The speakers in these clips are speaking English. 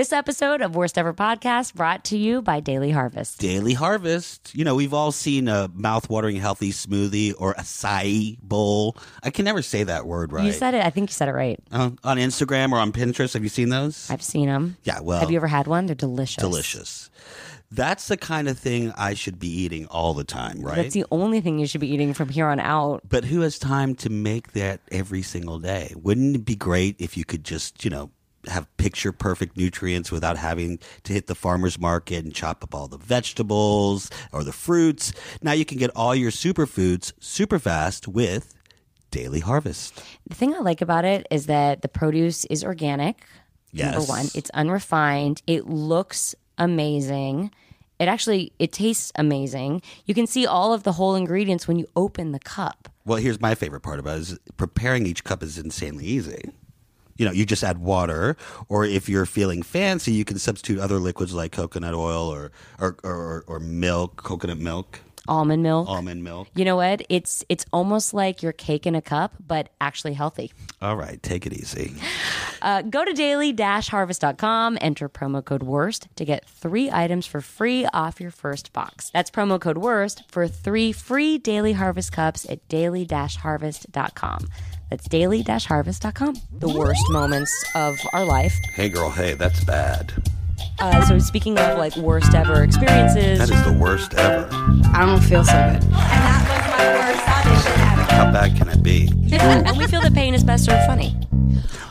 This episode of Worst Ever Podcast brought to you by Daily Harvest. Daily Harvest. You know, we've all seen a mouth-watering healthy smoothie or acai bowl. I can never say that word right. You said it. I think you said it right. Uh, on Instagram or on Pinterest. Have you seen those? I've seen them. Yeah, well, Have you ever had one? They're delicious. delicious. That's the kind of thing I should be eating all the time, right? That's the only thing you should be eating from here on out. but who has time to make that every single day? Wouldn't it be great if you could just, you know, have picture perfect nutrients without having to hit the farmer's market and chop up all the vegetables or the fruits? Now you can get all your superfoods super fast with Daily Harvest. The thing I like about it is that the produce is organic. Yes. Number one, it's unrefined. It looks amazing. It actually it tastes amazing. You can see all of the whole ingredients when you open the cup. Well, here's my favorite part about it is preparing each cup is insanely easy. You know, you just add water, or if you're feeling fancy, you can substitute other liquids like coconut oil or or, or, or milk, coconut milk, Almond milk. almond milk. You know what? It's it's almost like your cake in a cup, but actually healthy. All right, take it easy. Uh, go to daily-harvest.com, enter promo code WORST to get three items for free off your first box. That's promo code WORST for three free Daily Harvest cups at daily-harvest.com. That's daily-harvest.com. The worst moments of our life. Hey, girl, hey, that's bad. Uh, so speaking of like worst ever experiences, That is the worst ever. I don't feel so good. And that was my worst audition ever. How bad can it be? and we feel that pain is best served funny.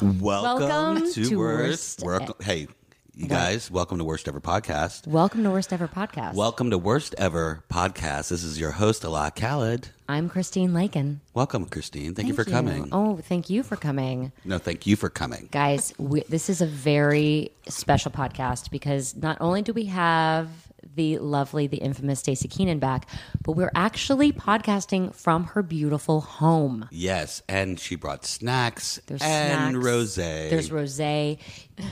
Welcome, Welcome to, to Worst. Worst- Welcome, hey, you guys, welcome to Worst Ever Podcast. Welcome to Worst Ever Podcast. Welcome to Worst Ever Podcast. This is your host, Allah Khaled. I'm Christine Lakin. Welcome, Christine. Thank, you for coming. Oh, thank you for coming. No, thank you for coming. Guys, we, this is a very special podcast because not only do we have the lovely, the infamous Stacy Keanan back, but we're actually podcasting from her beautiful home. Yes, and she brought snacks There's and rosé. There's rosé.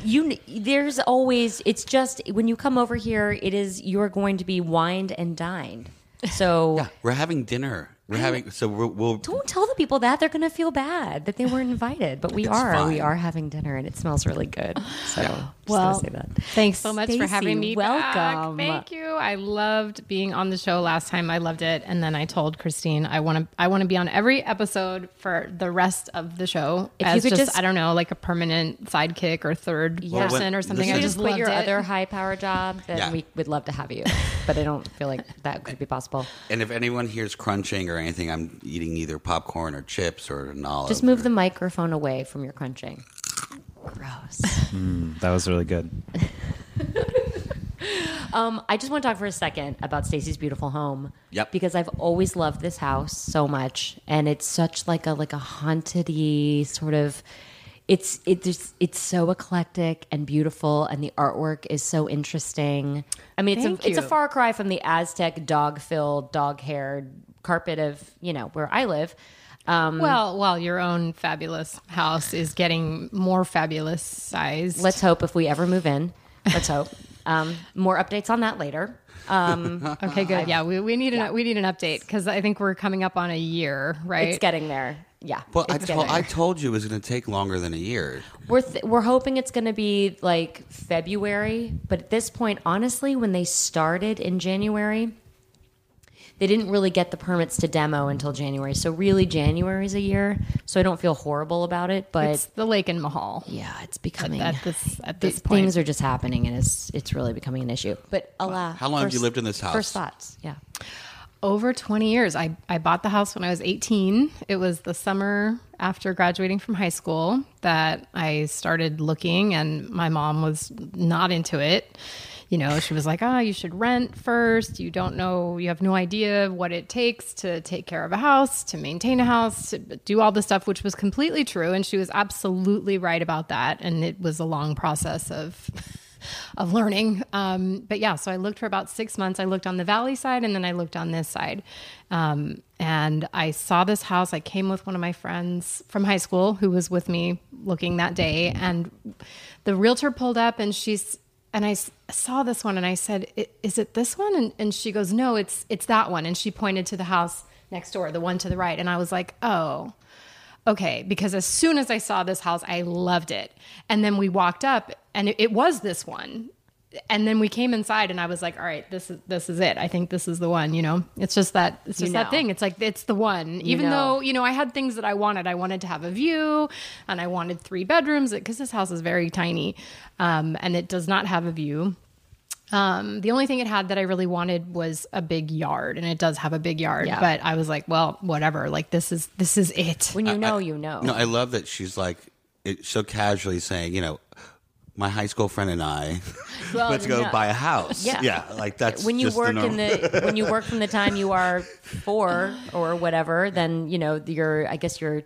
You, there's always. It's just when you come over here, it is you're going to be wined and dined. So yeah, we're having dinner. We're having so we'll, we'll don't tell the people that they're going to feel bad that they weren't invited. But we It's are. We are having dinner, and it smells really good. So just Well, gonna say that. Thanks so much Stacy, for having me. back. welcome. Thank you. I loved being on the show last time. I loved it, and then I told Christine I want to. I want to be on every episode for the rest of the show If you as could just, just- I don't know, like a permanent sidekick or third Yeah. person when- or something. this I just just quit your it. other high power job, then Yeah. we would love to have you. But I don't feel like that could be possible. and if anyone hears crunching or anything, I'm eating either popcorn or chips or an olive. Just move the microphone away from your crunching. Gross. That was really good. Um, I just want to talk for a second about Stacy's beautiful home. Yep. Because I've always loved this house so much, and it's such like a like a haunted sort of. It's it's it's so eclectic and beautiful, and the artwork is so interesting. I mean, it's Thank a it's a far cry from the Aztec dog filled, dog haired carpet of you know where I live. Um, Well, while your own fabulous house is getting more fabulous size, let's hope if we ever move in, let's hope. Um, more updates on that later. Um, Okay, good. Yeah, we, we need an we need an update because I think we're coming up on a year, right? It's getting there. Yeah. Well, I, it's told getting I told you it was going to take longer than a year. We're th- we're hoping it's going to be like February, but at this point, honestly, when they started in January, they didn't really get the permits to demo until January. So really, January is a year. So I don't feel horrible about it, but it's the lake in Mahal. yeah, it's becoming at this at th- this point. things are just happening, and it's it's really becoming an issue. But Allah, How long have you lived in this house? First thoughts, yeah. Over 20 years. I, I bought the house when I was 18. It was the summer after graduating from high school that I started looking, and my mom was not into it. You know, she was like, oh, you should rent first. You don't know, you have no idea what it takes to take care of a house, to maintain a house, to do all the stuff, which was completely true. And she was absolutely right about that. And it was a long process of of learning. Um, but yeah, so I looked for about six months. I looked on the valley side and then I looked on this side. Um, and I saw this house. I came with one of my friends from high school who was with me looking that day. And the realtor pulled up and she's, and I saw this one and I said, Is it this one? And, and she goes, No, it's, it's that one. And she pointed to the house next door, the one to the right. And I was like, Oh, okay because as soon as i saw this house i loved it and then we walked up and it, it was this one. And then we came inside, and I was like, "All right, this is this is it. I think this is the one." You know, it's just that it's just You that thing. It's like it's the one. Even know. though you know, I had things that I wanted. I wanted to have a view, and I wanted three bedrooms because this house is very tiny, um, and it does not have a view. Um, the only thing it had that I really wanted was a big yard, and it does have a big yard. Yeah. But I was like, well, whatever. Like this is this is it. When you know, you know. No, I love that she's like it, so casually saying, you know, my high school friend and I, Well, let's go no. buy a house. Yeah. yeah, like that's when you just work the in the when you work from the time you are four or whatever, then you know your I guess your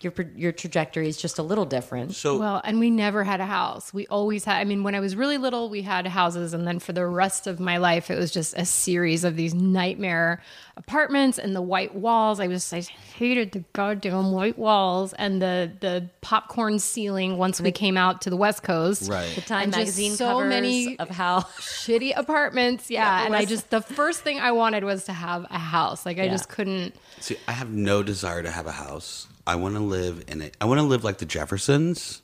your your trajectory is just a little different. So Well, and we never had a house. We always had, I mean, when I was really little, we had houses. And then for the rest of my life, it was just a series of these nightmare apartments and the white walls. I was, I hated the goddamn white walls and the, the popcorn ceiling once we came out to the West Coast. Right. The Time And just magazine so covers many of how shitty apartments. Yeah. the and I just, the first thing I wanted was to have a house. Like, I Yeah. just couldn't. See, I have no desire to have a house. I want to live in it. I want to live like the Jeffersons,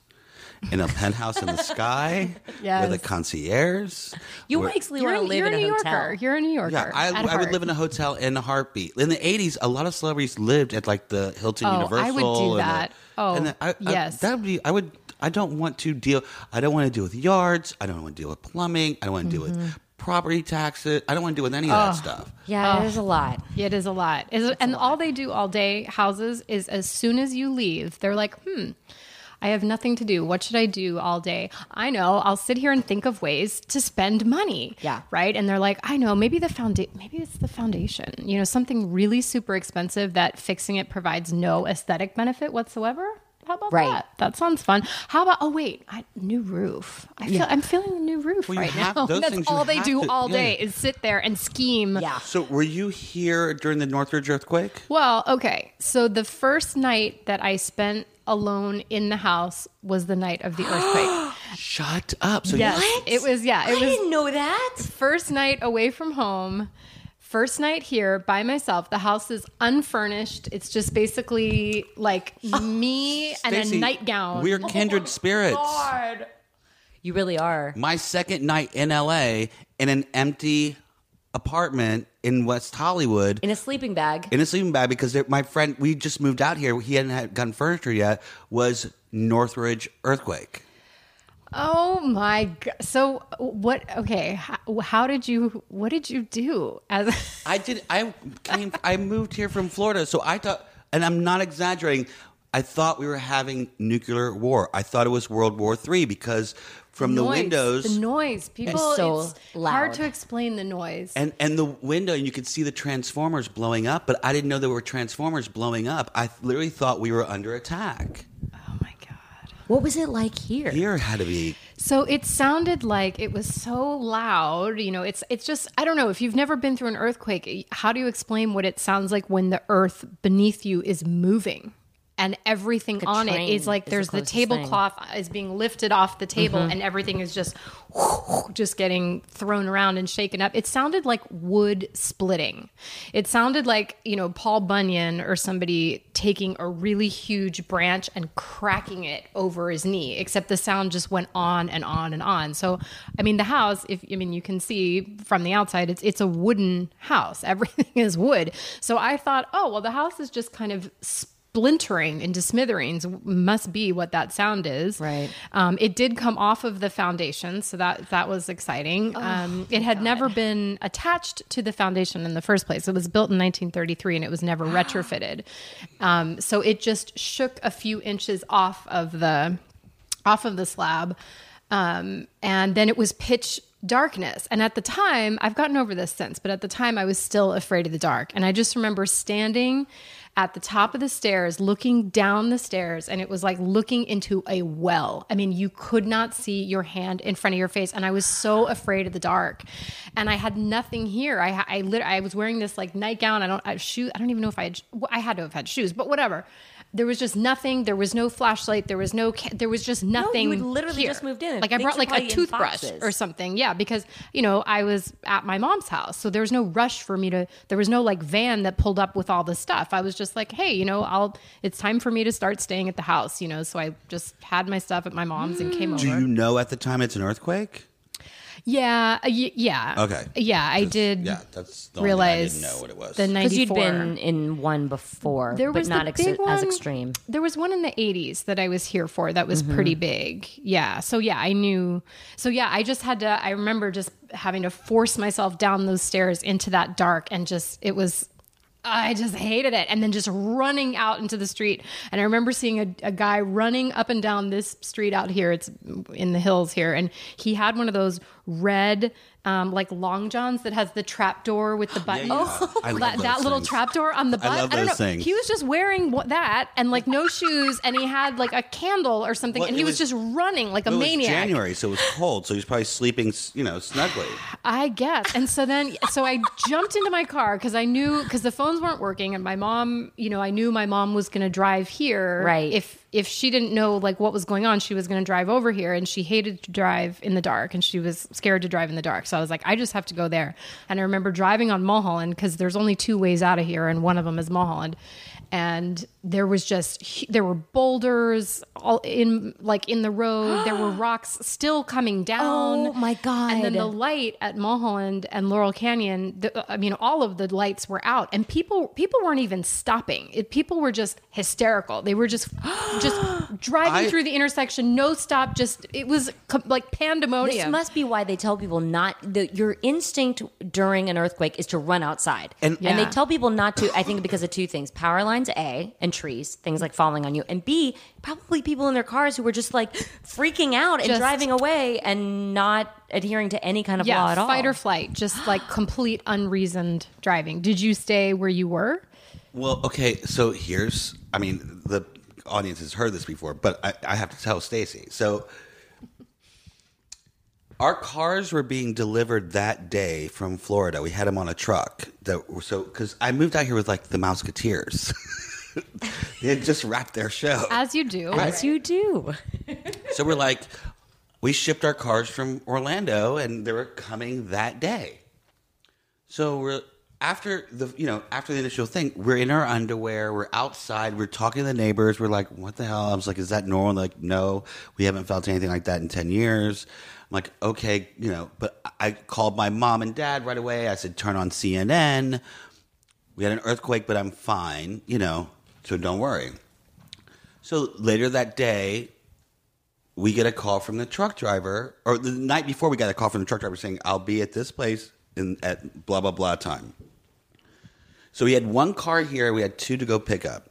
in a penthouse in the sky Yes. with a concierge. you where- basically You're, want to a- live you're in a, New Yorker. hotel. You're a New Yorker. Yeah, I, I would live in a hotel in a heartbeat. In the '80s, a lot of celebrities lived at like the Hilton Oh, I would do and the- that. Oh, and the- I, I- yes. that would be. I would. I don't want to deal. I don't want to deal with yards. I don't want to deal with plumbing. I don't want to deal Mm-hmm. with property taxes. I don't want to deal with any of that stuff. Yeah, it is a lot. It is a lot. Is and all they do all day houses is as soon as you leave, they're like, hmm. I have nothing to do. What should I do all day? I know. I'll sit here and think of ways to spend money. Yeah. Right. And they're like, I know. Maybe the foundation. Maybe it's the foundation. You know, something really super expensive that fixing it provides no aesthetic benefit whatsoever. How about Right. that? That sounds fun. How about? Oh wait, I, new roof. I feel. I'm feeling a new roof Well, right now. That's all they do to- all yeah. day is sit there and scheme. Yeah. So, were you here during the Northridge earthquake? Well, okay. So the first night that I spent alone in the house was the night of the earthquake. Shut up. So yes, you, it was. Yeah, I was didn't know that. first night away from home. First night here by myself. The house is unfurnished. It's just basically like me and a nightgown. We're kindred oh spirits. God. You really are. My second night in LA in an empty apartment in West Hollywood. In a sleeping bag. in a sleeping bag because my friend we just moved out here he hadn't had, gotten furniture yet was northridge earthquake Oh my god. So what? Okay. How, how did you? What did you do? As i did i came i moved here from florida so i thought and i'm not exaggerating i thought we were having nuclear war i thought it was world war three because from the noise, windows the noise. People, so it's loud. hard to explain the noise. and and the window and you could see the transformers blowing up but i didn't know there were transformers blowing up i literally thought we were under attack my god. What was it like here? here had to be So it sounded like it was so loud. You know, it's it's just I don't know if you've never been through an earthquake. How do you explain what it sounds like when the earth beneath you is moving? And everything on it is like is there's the, thing. tablecloth is being lifted off the table mm-hmm. and everything is just just getting thrown around and shaken up. It sounded like wood splitting. It sounded like, you know, Paul Bunyan or somebody taking a really huge branch and cracking it over his knee, except the sound just went on and on and on. So, I mean, the house, if I mean, you can see from the outside, it's it's a wooden house. Everything is wood. So I thought, oh, well, the house is just kind of splintering into smithereens must be what that sound is Right. um, it did come off of the foundation, so that that was exciting. um, it had never been attached to the foundation in the first place. It was built in 1933, and it was never retrofitted. Um, so it just shook a few inches off of the off of the slab, um, and then it was pitch darkness. And at the time, I've gotten over this since, but at the time, I was still afraid of the dark. And I just remember standing at the top of the stairs, looking down the stairs, and it was like looking into a well. I mean, you could not see your hand in front of your face, and I was so afraid of the dark. And I had nothing here. I I I was wearing this like nightgown. I don't I shoes. I don't even know if I had I had to have had shoes, but whatever. There was just nothing. There was no flashlight. There was no. Ca- there was just nothing. had literally here. just moved in. Like I brought like a toothbrush or something. Yeah, because you know I was at my mom's house, so there was no rush for me to. There was no like van that pulled up with all the stuff. I was just like, hey, you know, I'll. It's time for me to start staying at the house. You know, so I just had my stuff at my mom's and came mm. over. Do you know at the time it's an earthquake? Yeah, uh, y- yeah. Okay. Yeah, I did. Yeah, that's the only thing I didn't know what it was. the Because you'd 94. been in one before, There but was not ex- big as one- extreme. There was one in the 80s that I was here for that was pretty big. Yeah. So yeah, I knew. So yeah, I just had to I remember just having to force myself down those stairs into that dark and just it was I just hated it. And then just running out into the street. And I remember seeing a, a guy running up and down this street out here. It's in the hills here. And he had one of those red, um, like long johns that has the trap door with the button. yeah. I love that, those that little trap door on the butt. love don't those know. things. He was just wearing what, that and like no shoes. And he had like a candle or something. Well, and he was, was- just running like a it was maniac. January, so it was cold, so he was probably sleeping, you know, snugly. I guess. And so then, so I jumped into my car because I knew because the phones weren't working, and my mom, you know, I knew my mom was going to drive here. Right. If if she didn't know like what was going on, she was going to drive over here, and she hated to drive in the dark, and she was scared to drive in the dark. So I was like, I just have to go there. And I remember driving on Mulholland because there's only two ways out of here, and one of them is Mulholland. And there was just there were boulders all in like in the road. there were rocks still coming down. Oh, my God. And then the light at Mulholland and Laurel Canyon, the, uh, I mean, all of the lights were out, and people people weren't even stopping. It, people were just hysterical. They were just just driving I- through the intersection, no stop. Just it was co- like pandemonium This must be why they tell people not. that your instinct during an earthquake is to run outside, And- and they tell people not to. I think because of two things: power lines, a, and trees, things like falling on you, and b, probably people in their cars who were just like freaking out and Just- driving away and not adhering to any kind of law at all. fight or flight, just like complete unreasoned driving. Did you stay where you were? Well, okay, so here's, I mean, the audience has heard this before, but I, I have to tell Stacy. So, our cars were being delivered that day from Florida. We had them on a truck. That so because I moved out here with like the Mouseketeers. they had just wrapped their show. As you do. as you do. So we're like, we shipped our cars from Orlando, and they were coming that day. So we're after the you know after the initial thing, we're in our underwear, we're outside, we're talking to the neighbors. We're like, what the hell? I was like, is that normal? They're like, no, we haven't felt anything like that in ten years. I'm like, okay, you know, but I called my mom and dad right away. I said, turn on CNN. We had an earthquake, but I'm fine, you know, so don't worry. So later that day, we get a call from the truck driver, or the night before, we got a call from the truck driver saying, "I'll be at this place in at blah blah blah time." So we had one car here, we had two to go pick up.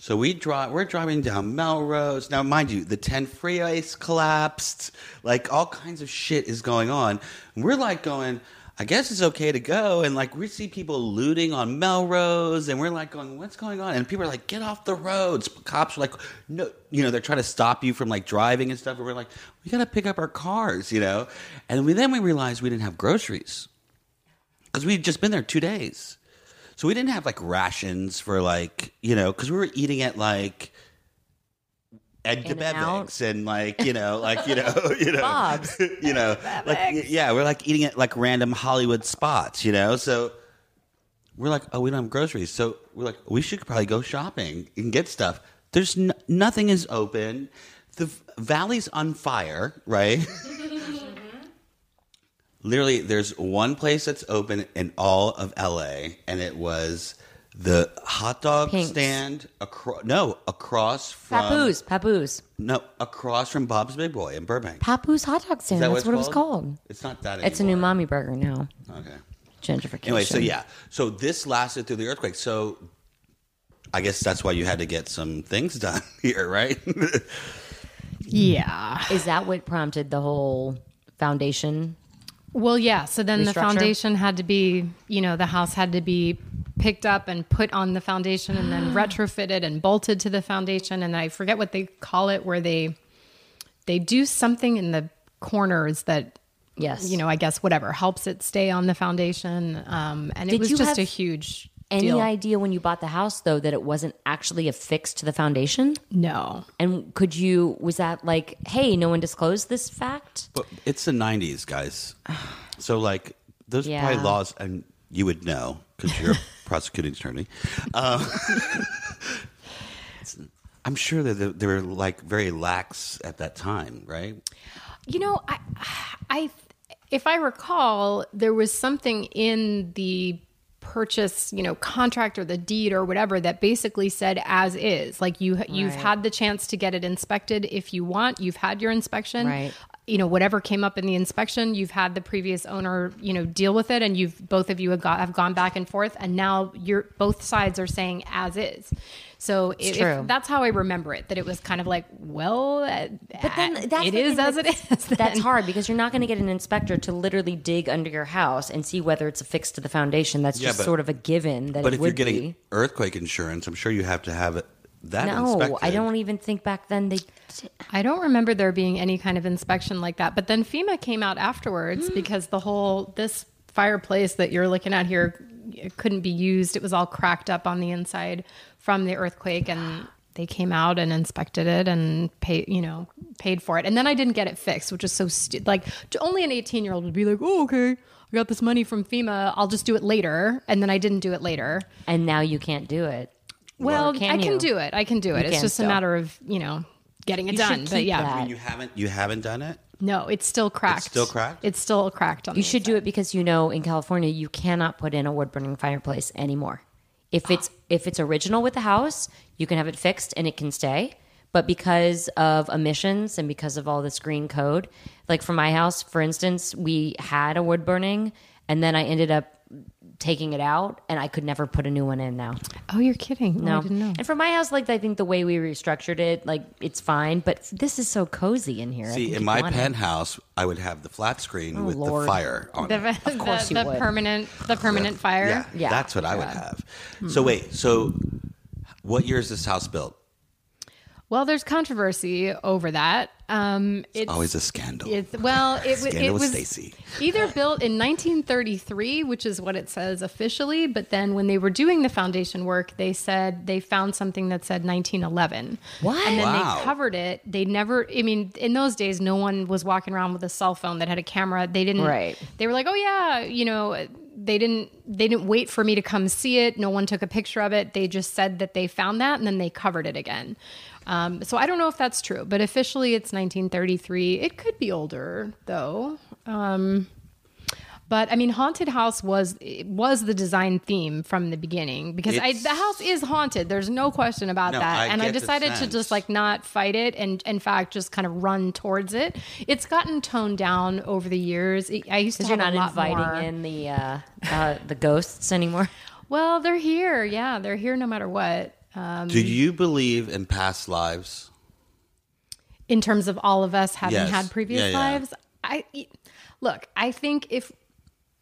So we drive, we're driving down Melrose. Now, mind you, the 10 freeways collapsed. Like all kinds of shit is going on. And we're like going, I guess it's okay to go. And like we see people looting on Melrose, and we're like going, what's going on? And people are like, get off the roads. Cops are like, no, you know, they're trying to stop you from like driving and stuff. And we're like, we got to pick up our cars, you know? And we, then we realized we didn't have groceries because we'd just been there two days. So we didn't have like rations for like, you know, because we were eating at like Ed In and and like, you know, like, you know, you know, Bob's. you know, like, yeah, we're like eating at like random Hollywood spots, you know? So we're like, oh, we don't have groceries. So we're like, we should probably go shopping and get stuff. There's n- nothing is open. The v- valley's on fire, right? Literally, there's one place that's open in all of LA, and it was the hot dog Pink's. stand across. No, across from Papoose, Papoose, No, across from Bob's Big Boy in Burbank. Papoose hot dog stand. That That's what what it was called? called. It's not that. It's a new anymore. mommy burger now. Okay. Gentrification. Anyway, so yeah, so this lasted through the earthquake. So I guess that's why you had to get some things done here, right? Yeah. Is that what prompted the whole foundation? Well, yeah. So then the foundation had to be, you know, the house had to be picked up and put on the foundation and then retrofitted and bolted to the foundation. And I forget what they call it, where they they do something in the corners that, Yes. you know, I guess whatever helps it stay on the foundation. Um, and it was just a huge Any deal. idea when you bought the house though that it wasn't actually affixed to the foundation? No. And could you was that like, hey, no one disclosed this fact? But it's the '90s, guys. So like those are Yeah. probably laws, and you would know because you're a prosecuting attorney. Uh, I'm sure that they- they were like very lax at that time, right? You know, I, I, if I recall, there was something in the purchase, you know, contract or the deed or whatever that basically said as is. Like you, you've Right. had the chance to get it inspected if you want. You've had your inspection. Right. You know, whatever came up in the inspection, you've had the previous owner, you know, deal with it, and you've both of you have, got, have gone back and forth, and now you're both sides are saying as is. So it, if- that's how I remember it. That it was kind of like, well, But then uh, that's it the is thing, as like, it is. That's hard because you're not going to get an inspector to literally dig under your house and see whether it's affixed to the foundation. That's Yeah, just but- sort of a given that But it if you're getting be. earthquake insurance, I'm sure you have to have it that No, inspected. I don't even think back then they. I don't remember there being any kind of inspection like that. But then FEMA came out Mm. afterwards because the whole this fireplace that you're looking at here couldn't be used. It was all cracked up on the inside from the earthquake, and they came out and inspected it and paid, you know, paid for it. And then I didn't get it fixed, which is so stu- like only an 18 year old would be like, oh okay. I got this money from FEMA. I'll just do it later. And then I didn't do it later. And now you can't do it. Well, can I can you? do it. I can do it. You it's just still. a matter of, you know, getting it You done. But yeah. that. I mean, you haven't you haven't done it. No, it's still cracked. still cracked? It's still cracked on You the should do it because you know in California you cannot put in a wood burning fireplace anymore. If it's if it's original with the house, you can have it fixed and it can stay. But because of emissions and because of all this green code, like for my house, for instance, we had a wood burning and then I ended up taking it out and I could never put a new one in now. Oh, you're kidding. Oh, no. I didn't know. And for my house, like I think the way we restructured it, like it's fine. But this is so cozy in here. See, in my want it. penthouse, I would have the flat screen oh, with Oh, Lord. the fire on it. The, Of course the, you the would. permanent the permanent fire. Yeah, Yeah. that's what I would have. So wait, so what year is this house built? Well, there's controversy over that. Um, it's Always a scandal. It's well, it, Scandal it was Stacy. either built in 1933, which is what it says officially, but then when they were doing the foundation work, they said they found something that said 1911. What? And then Wow. they covered it. They never. I mean, in those days, no one was walking around with a cell phone that had a camera. They didn't. Right. They were like, oh yeah, you know. They didn't. They didn't wait for me to come see it. No one took a picture of it. They just said that they found that, and then they covered it again. Um, so I don't know if that's true, but officially it's 1933. It could be older though. Um, but I mean, haunted house was it was the design theme from the beginning because I, the house is haunted. There's no question about No, that. I and I decided to just like not fight it and in fact just kind of run towards it. It's gotten toned down over the years. It- I used to Because have you're not a lot inviting more. in the uh, uh, the ghosts anymore. Well, they're here. Yeah, they're here no matter what. Um, Do you believe in past lives? in terms of all of us having Yes. had previous Yeah, yeah. lives i look i think if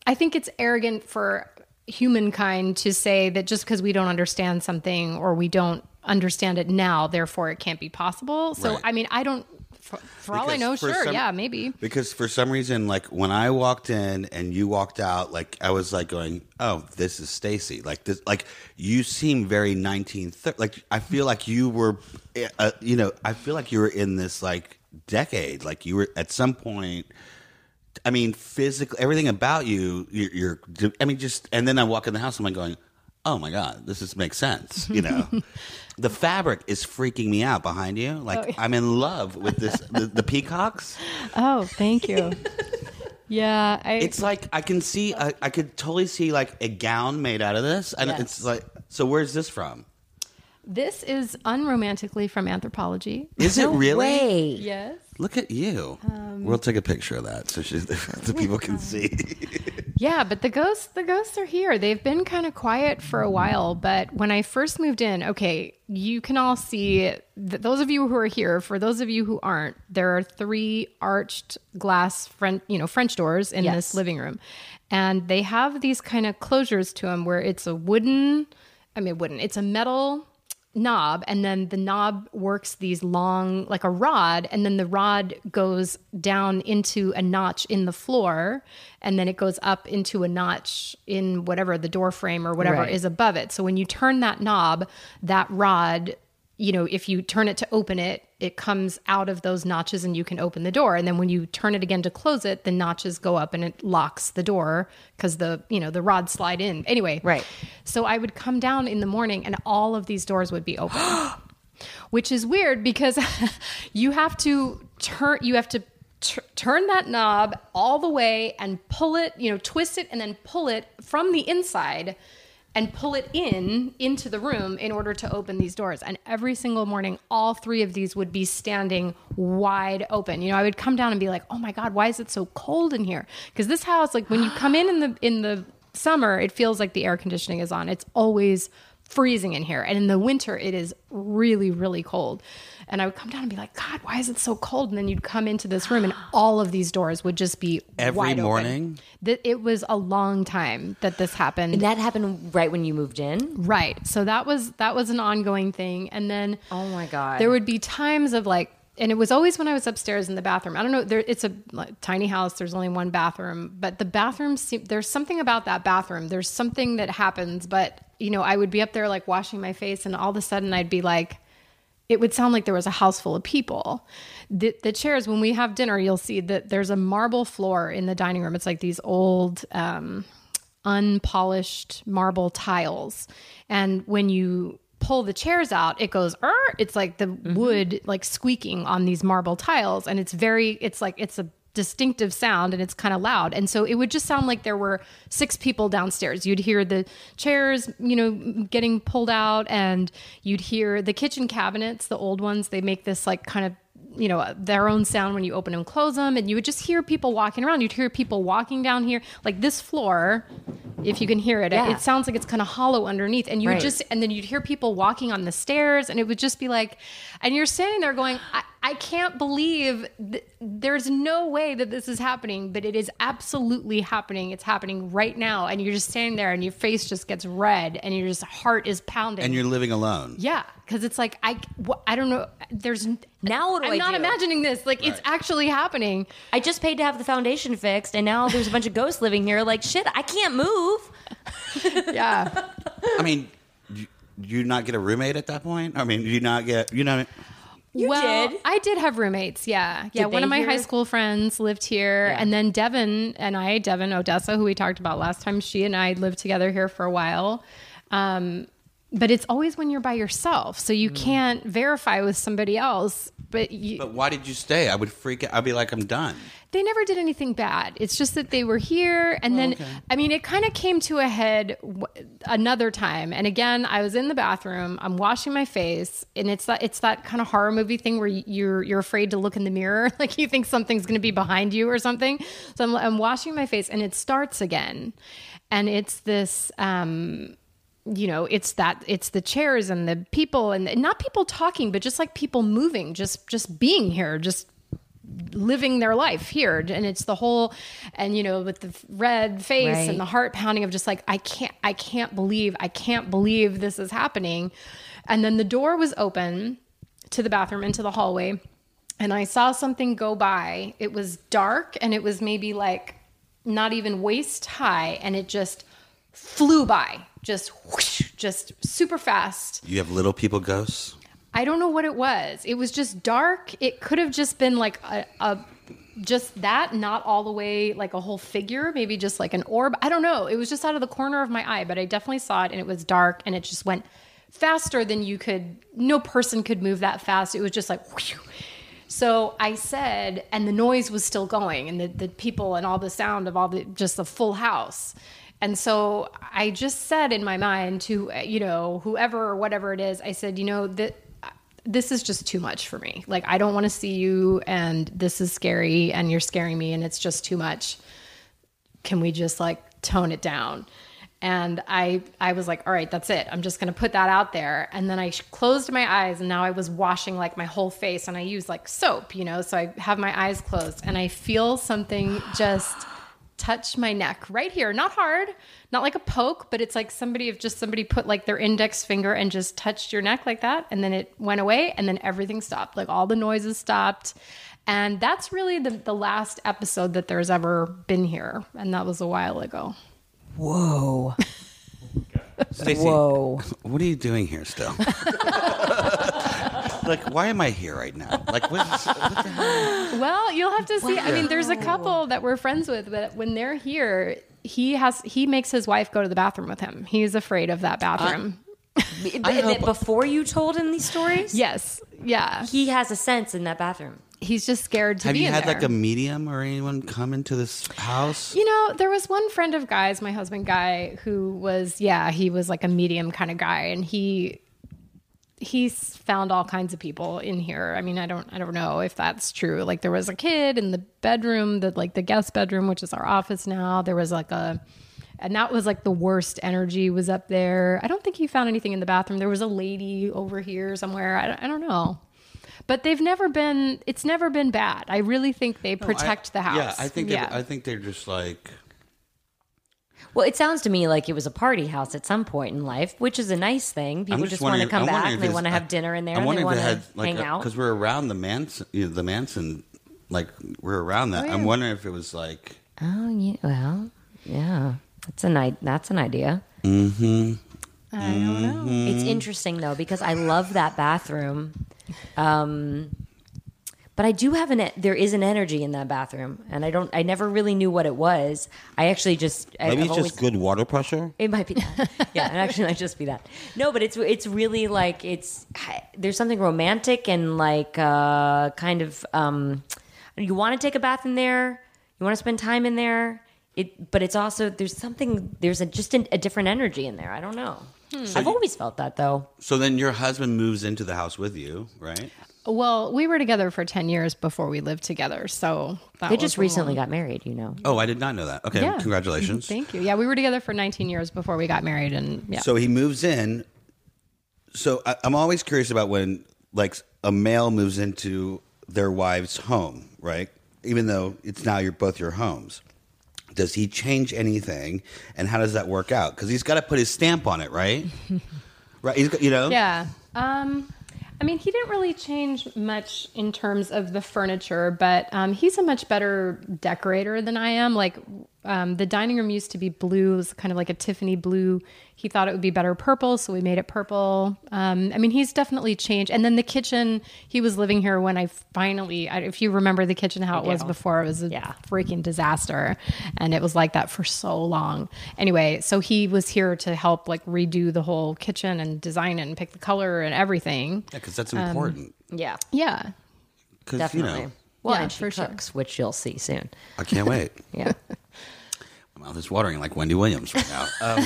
i think it's arrogant for humankind to say that just because we don't understand something or we don't understand it now therefore it can't be possible so Right. i mean i don't for, for all i know sure some- yeah maybe Because for some reason, like when I walked in and you walked out, like I was like going, "Oh, this is Stacy." Like this, like you seem very nineteen. Like I feel like you were, uh, you know, I feel like you were in this like decade. Like you were at some point. I mean, physically, everything about you, you're, you're. I mean, just and then I walk in the house, and I'm like going, "Oh my god, this just makes sense." You know, the fabric is freaking me out behind you. Like oh, I'm in love with this. the, the peacocks. oh thank you yeah i It's like I can see, I, I could totally see like a gown made out of this, and Yes. it's like, so where's this from? This is unromantically from Anthropologie Is it really? Way. yes Look at you. Um, we'll take a picture of that so she's, the people can see. Um, yeah, but the ghosts the ghosts are here. They've been kind of quiet for a while, but when I first moved in, okay, you can all see th- those of you who are here, for those of you who aren't, there are three arched glass French, you know, French doors in Yes. this living room. And they have these kind of closures to them where it's a wooden I mean wooden, it's a metal knob and then the knob works these long like a rod and then the rod goes down into a notch in the floor and then it goes up into a notch in whatever the door frame or whatever Right. is above it so when you turn that knob that rod you know if you turn it to open it it comes out of those notches and you can open the door and then when you turn it again to close it the notches go up and it locks the door because the you know the rods slide in anyway Right. so I would come down in the morning and all of these doors would be open. Which is weird because you have to turn you have to tur- turn that knob all the way and pull it, you know, twist it and then pull it from the inside and pull it in into the room in order to open these doors. And every single morning all three of these would be standing wide open. You know, I would come down and be like, "Oh my god, why is it so cold in here?" Because this house like when you come in in the in the summer, it feels like the air conditioning is on. It's always freezing in here. And in the winter, it is really, really cold. And I would come down and be like, God, why is it so cold? And then you'd come into this room and all of these doors would just be Every wide morning? That it was a long time that this happened. And that happened right when you moved in. Right. So that was that was an ongoing thing. And then Oh my God. there would be times of like and it was always when I was upstairs in the bathroom. I don't know. There, it's a like, tiny house. There's only one bathroom, but the bathroom. se- There's something about that bathroom. There's something that happens. But you know, I would be up there like washing my face, and all of a sudden I'd be like, it would sound like there was a house full of people. The, the chairs, when we have dinner, you'll see that there's a marble floor in the dining room. It's like these old, um, unpolished marble tiles. And when you pull the chairs out, it goes, "Er," it's like the wood like squeaking on these marble tiles. And it's very, it's like, it's a distinctive sound and it's kind of loud. And so it would just sound like there were six people downstairs. You'd hear the chairs, you know, getting pulled out and you'd hear the kitchen cabinets, the old ones, they make this like kind of you know their own sound when you open and close them and you would just hear people walking around you'd hear people walking down here like this floor if you can hear it Yeah. it sounds like it's kind of hollow underneath and you Right. would just and then you'd hear people walking on the stairs and it would just be like and you're standing there going i, I can't believe th- there's no way that this is happening but it is absolutely happening it's happening right now and you're just standing there and your face just gets red and your just heart is pounding And you're living alone. yeah, because it's like I, wh- I don't know. There's Now what do I'm I not do? imagining this. Like it's actually happening. I just paid to have the foundation fixed, and now there's a bunch of ghosts living here. Like shit, I can't move. Yeah, I mean, do you not get a roommate at that point? I mean, do you not get, you know, You well, did. I did have roommates. Yeah, yeah. Did One of my hear- high school friends lived here, and then Devin and I, Devin Odessa, who we talked about last time, she and I lived together here for a while. Um, but it's always when you're by yourself, so Mm. you can't verify with somebody else. But you, but why did you stay? I would freak out. I'd be like, I'm done. they never did anything bad. It's just that they were here. And then, I mean, it kind of came to a head w- another time. And again, I was in the bathroom, I'm washing my face. And it's that, it's that kind of horror movie thing where you're, you're afraid to look in the mirror. Like you think something's going to be behind you or something. So I'm, I'm washing my face and it starts again. And it's this, um, you know it's that it's the chairs and the people and not people talking but just like people moving just just being here just living their life here. And it's the whole and you know with the red face Right. and the heart pounding of just like i can't i can't believe i can't believe this is happening. And then the door was open to the bathroom into the hallway and i saw something go by. It was dark and it was maybe like not even waist high and it just flew by just whoosh, just super fast You have little people ghosts? I don't know what it was. It was just dark. It could have just been like a, a just that, not all the way like a whole figure, maybe just like an orb. I don't know. It was just out of the corner of my eye, but I definitely saw it and it was dark and it just went faster than you could no person could move that fast. It was just like whew. So I said, and the noise was still going, and the, the people and all the sound of all the just the full house. And so I just said in my mind to uh, you know whoever or whatever it is, I said, you know that uh, this is just too much for me. Like I don't want to see you, and this is scary, and you're scaring me, and it's just too much. Can we just like tone it down? And I, I was like, all right, that's it. I'm just going to put that out there. And then I closed my eyes and now I was washing like my whole face and I use like soap, you know? So I have my eyes closed and I feel something just touch my neck right here. Not hard, not like a poke, but it's like somebody if just somebody put like their index finger and just touched your neck like that, and then it went away, and then everything stopped. Like all the noises stopped. And that's really the, the last episode that there's ever been here. And that was a while ago. Whoa. Stacy, Whoa. what are you doing here still? like, why am I here right now? Like, what, is, what the hell? Well, you'll have to see. I mean, there's a couple that we're friends with, but when they're here, he has he makes his wife go to the bathroom with him. He's afraid of that uh, bathroom. B- b- Before you told him these stories, yes, yeah. he has a sense in that bathroom. He's just scared to Have be Have you had there. like a medium or anyone come into this house? You know, there was one friend of Guy's, my husband Guy, who was yeah, he was like a medium kind of guy, and he he's found all kinds of people in here. I mean, I don't I don't know if that's true. Like there was a kid in the bedroom, the like the guest bedroom, which is our office now. There was like a and that was like the worst energy was up there. I don't think he found anything in the bathroom. There was a lady over here somewhere. I don't, I don't know. But they've never been it's never been bad. I really think they protect I- the house. Yeah, I think yeah. I think they're just like Well, it sounds to me like it was a party house at some point in life, which is a nice thing. People I'm just, want to come I'm back and they want to have dinner in there. I'm and they wondering want if to it had like hang out. because we're around the Manson, you know, the Manson, like we're around that. I'm wondering if it was like Oh, yeah. Well, yeah. That's an i- That's an idea. I don't know. It's interesting though because I love that bathroom. Um, but I do have an there is an energy in that bathroom, and I don't. I never really knew what it was. I actually just I, maybe I've it's always, just good water pressure. It might be that. yeah, it actually might just be that. No, but it's it's really like it's there's something romantic and like uh, kind of um, you want to take a bath in there, you want to spend time in there. It, but it's also there's something there's a just an, a different energy in there. I don't know. I've always felt that though. So then your husband moves into the house with you, right? Well, we were together for 10 years before we lived together. So that They just a recently long- got married, you know. Oh, I did not know that. Okay, Yeah. congratulations. Thank you. Yeah, we were together for 19 years before we got married. And yeah. So he moves in. So I, I'm always curious about when, like, a male moves into their wife's home, right? Even though it's now your both your homes. Does he change anything, and how does that work out? Because he's got to put his stamp on it, right? right. He's got, you know. Yeah. Um, I mean, he didn't really change much in terms of the furniture, but um, he's a much better decorator than I am. Like, um, the dining room used to be blue, it was kind of like a Tiffany blue. He thought it would be better purple, so we made it purple. Um, I mean, he's definitely changed. And then the kitchen, he was living here when I finally, I, if you remember the kitchen how it was before, it was a Yeah. freaking disaster and it was like that for so long anyway so he was here to help like redo the whole kitchen and design it and pick the color and everything Yeah, because that's Um, important. Yeah, yeah definitely. you know, well, Yeah, and she for sure. cooks, which you'll see soon. I can't wait. Yeah. My mouth is watering like Wendy Williams right now. Um,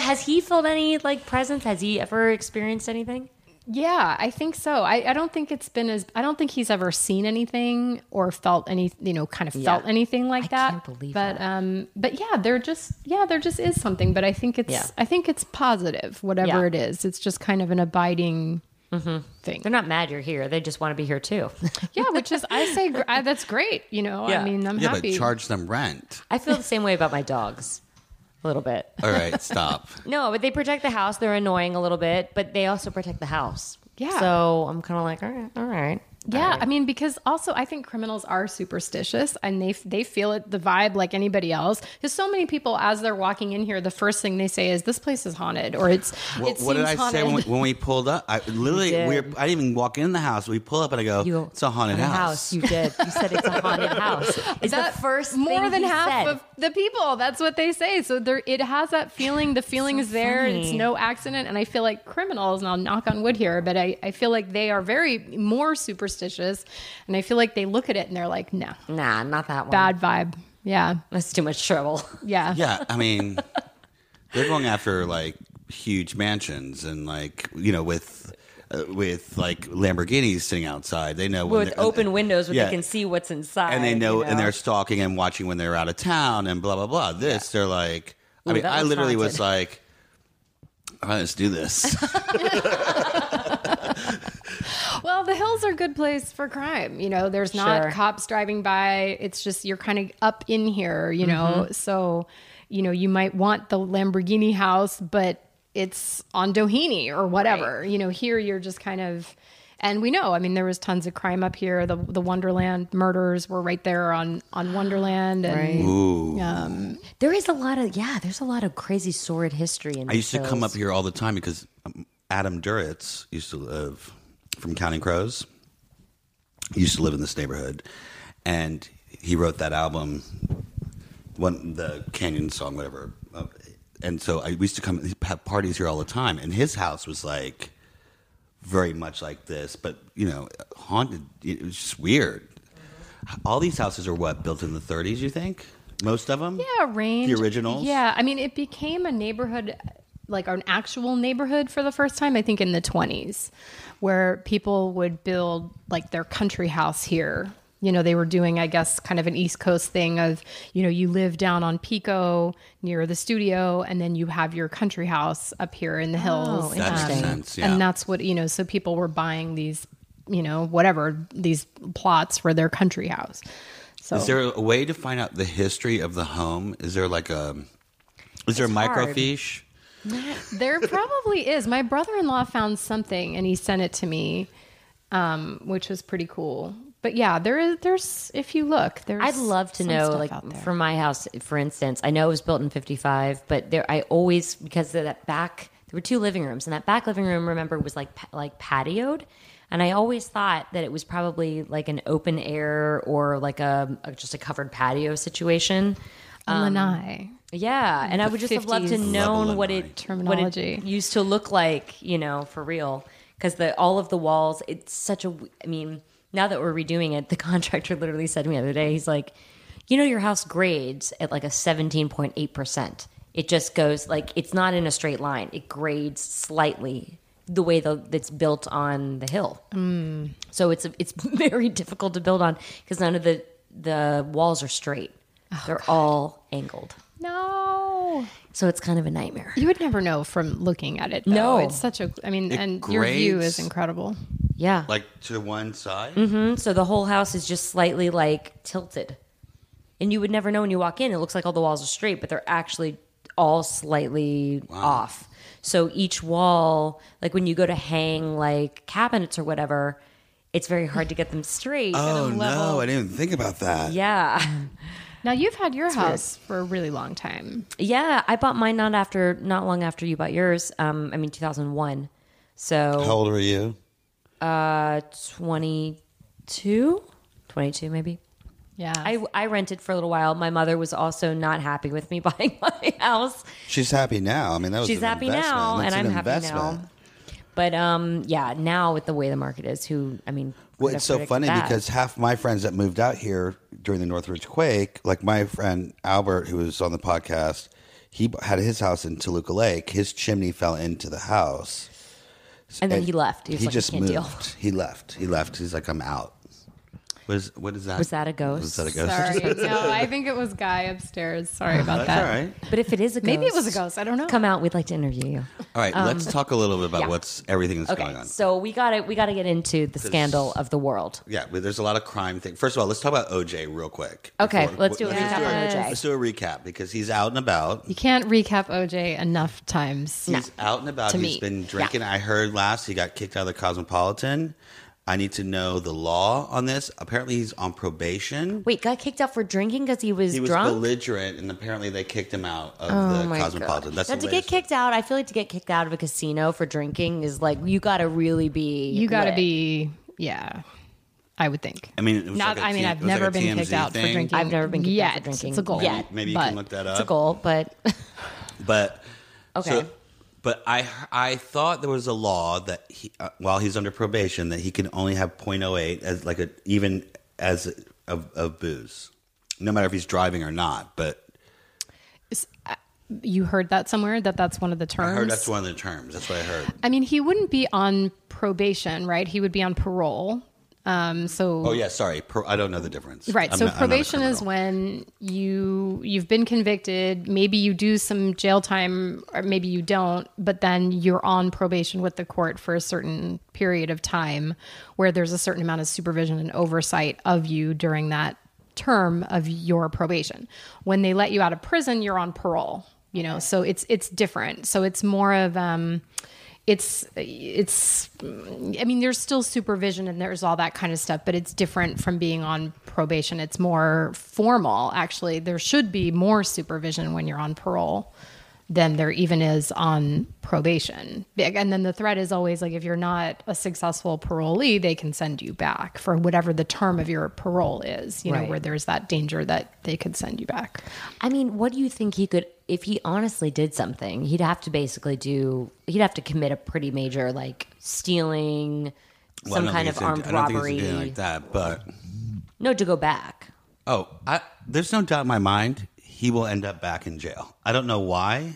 Has he felt any like presence? Has he ever experienced anything? yeah i think so I, I don't think it's been as i don't think he's ever seen anything or felt any you know kind of felt Yeah. anything like I that can't believe but that. um but yeah there just yeah there just is something but i think it's Yeah. i think it's positive whatever Yeah. it is it's just kind of an abiding thing They're not mad you're here. They just want to be here too. yeah which is i say I, that's great you know Yeah. i mean i'm happy. yeah, happy but charge them rent. I feel the same way about my dogs. A little bit. All right, stop. No, but they protect the house. They're annoying a little bit, but they also protect the house. Yeah. So I'm kind of like, all right, all right. Yeah, I mean, because also I think criminals are superstitious and they they feel it the vibe like anybody else. Because so many people, as they're walking in here, the first thing they say is, "This place is haunted," or "It's What, it what did seems I say when we, when we pulled up? I literally, we were, I didn't even walk in the house. We pull up and I go, You "It's a haunted, house." You did. You said it's a haunted house. It's That- the first more thing than he half said. of the people. That's what they say. So there, it has that feeling. The feeling So is there. It's no accident. And I feel like criminals. And I'll knock on wood here, but I, I feel like they are very more superstitious. Dishes and I feel like they look at it and they're like, "No, Nah, not that one. bad vibe." Yeah, That's too much trouble. yeah, Yeah, I mean, they're going after like huge mansions and like you know with uh, with like Lamborghinis sitting outside. They know when With they're- open windows where Yeah. they can see what's inside. and they know, you and they're stalking and watching when they're out of town and blah blah blah. This they're like, I mean, I looks literally was like. All right, let's do this. Well, Well, the hills are a good place for crime. You know, there's not Sure. cops driving by. It's just you're kind of up in here, you Mm-hmm. know. So, you know, you might want the Lamborghini house, but it's on Doheny or whatever. You know, here you're just kind of and we know, I mean, there was tons of crime up here. The the Wonderland murders were right there on on Wonderland and Right. Ooh. There is a lot of yeah. There's a lot of crazy sordid history in. I used to come up here all the time because um, Adam Duritz used to live from Counting Crows. He used to live in this neighborhood, and he wrote that album, one the Canyon song, whatever. Uh, And so I we used to come have parties here all the time, and his house was like very much like this, but you know, haunted. It was just weird. All these houses are what built in the 30s. You think most of them? Yeah, range. The originals? Yeah, I mean, it became a neighborhood, like an actual neighborhood for the first time, I think, in the 20s, where people would build like their country house here. You know, they were doing, I guess, kind of an East Coast thing of, you know, you live down on Pico near the studio, and then you have your country house up here in the oh, hills. That makes sense, yeah. And that's what, you know, so people were buying these, you know, whatever, these plots for their country house. So Is there a way to find out the history of the home? Is there like a is there a hard. microfiche? There probably is. My brother-in-law found something and he sent it to me, um, which was pretty cool. But yeah, there is. There's if you look, there's. I'd love to know, like for my house, for instance. I know it was built in '55, but there, I always because of that back, there were two living rooms, and that back living room, remember, was like like patioed, and I always thought that it was probably like an open air or like a, a just a covered patio situation. Lanai. Yeah, and I would just have loved to 50s know level what it. Terminology. what it used to look like, you know, for real. Because the all of the walls, it's such a. w- I mean, now that we're redoing it, the contractor literally said to me the other day, he's like, you know, your house grades at like a seventeen point eight percent. It just goes like it's not in a straight line. It grades slightly the way the, it's built on the hill. So it's it's very difficult to build on because none of the the walls are straight. They're all angled. No, So it's kind of a nightmare. you would never know from looking at it. Though. No. it's such a. I mean, It and your view is incredible. Yeah. Like to one side? Mm-hmm. So the whole house is just slightly like tilted. And you would never know when you walk in. It looks like all the walls are straight, but they're actually all slightly off. So each wall, like when you go to hang like cabinets or whatever, it's very hard to get them straight. Oh no, I didn't even think about that. Yeah. Now you've had your house for a really long time. Yeah. I bought mine not after, not long after you bought yours. Um, I mean, 2001. So How old are you? uh, 22, 22 maybe. Yeah, I, I rented for a little while. My mother was also not happy with me buying my house. She's happy now. I mean, that was She's an happy investment. now, That's and an I'm happy investment. now. But um, yeah, now with the way the market is, who I mean, Well, it's so funny that? because half my friends that moved out here during the Northridge quake, like my friend Albert, who was on the podcast, he had his house in Toluca Lake. His chimney fell into the house. and then he left. He was like, just can't moved. deal. He left. He left. He's like, I'm out. What is, what is that? Was that a ghost? Was that a ghost? sorry. no, I think it was Guy upstairs. Sorry oh, about That's that. all right. But if it is a ghost, Maybe it was a ghost. I don't know. Come out. We'd like to interview you. All right, let's talk a little bit about Um, yeah. what's everything that's Okay, going on. so we got to we got to get into the scandal of the world. Yeah, but there's a lot of crime thing. First of all, let's talk about OJ real quick. Okay, Before- let's do a let's recap on Yes. OJ. Let's do a recap because he's out and about. You can't recap OJ enough times. He's out and about. To He's me. been drinking. I heard last he got kicked out of the Cosmopolitan. I need to know the law on this. Apparently, he's on probation. Wait, got kicked out for drinking because he was he was drunk. belligerent, and apparently they kicked him out of Oh the my Cosmopolitan. god! That's Now, the to get latest. kicked out, I feel like to get kicked out of a casino for drinking is like you got to really be. You got to lit. be, yeah. I would think. I mean, it was Not. like a I mean, T- I've it was like never a been TMZ kicked out for thing. drinking. I've never been kicked out for yet. drinking. It's a goal. Yet. Maybe you but can look that up. It's a goal, but But Okay. so- but I I thought there was a law that he, uh, while he's under probation that he can only have 0.08 as like a even as of, of booze, no matter if he's driving or not. But You heard that somewhere that that's one of the I terms. heard that's one of the terms. That's what I heard. I mean, he wouldn't be on probation, right? He would be on parole. Um, so Oh yeah, sorry. Pro, I don't know the difference. Right. I'm so not- I'm not a probation is when you you you've been convicted, maybe you do some jail time or maybe you don't, but then you're on probation with the court for a certain period of time where there's a certain amount of supervision and oversight of you during that term of your probation. When they let you out of prison, you're on parole, you know. So it's it's different. So it's more of um it's it's i mean there's still supervision and there's all that kind of stuff but it's different from being on probation. It's more formal actually. There should be more supervision when you're on parole than there even is on probation. And then the threat is always like if you're not a successful parolee they can send you back for whatever the term of your parole is you know where there's that danger that they could send you back. I mean, what do you think he could, if he honestly did something, he'd have to basically do, he'd have to commit a pretty major, like stealing, Well, some kind of armed gonna- I don't think robbery. like that, but No, to go back. oh, I, there's no doubt in my mind he will end up back in jail. I don't know why,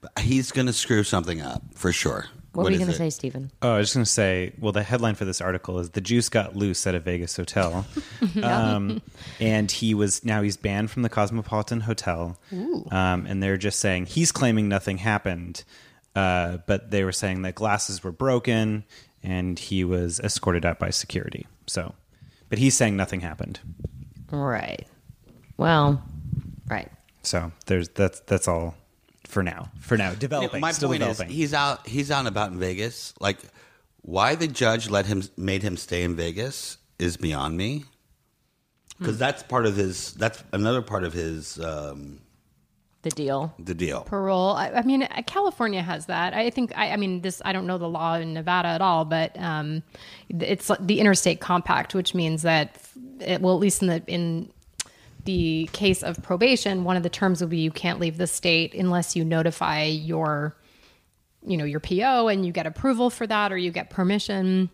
but he's going to screw something up for sure. What, were you going to say, Steven? Oh, I was just going to say, well, the headline for this article is "The Juice Got Loose at a Vegas Hotel," um, and he was now he's banned from the Cosmopolitan Hotel, um, and they're just saying he's claiming nothing happened, uh, but they were saying that glasses were broken and he was escorted out by security. So, but he's saying nothing happened. Right. Well, right. So there's that's that's all for now. For now, developing. My still point developing. is, he's out. He's out and about in Vegas. Like, why the judge let him made him stay in Vegas is beyond me. Because that's part of his. That's another part of his. Um, The deal. the deal. parole. I, I mean, uh, California has that. I think. I, I mean, this. I don't know the law in Nevada at all, but um, it's the interstate compact, which means that, it, well, at least in the in the case of probation, one of the terms will be you can't leave the state unless you notify your, you know, your PO and you get approval for that or you get permission.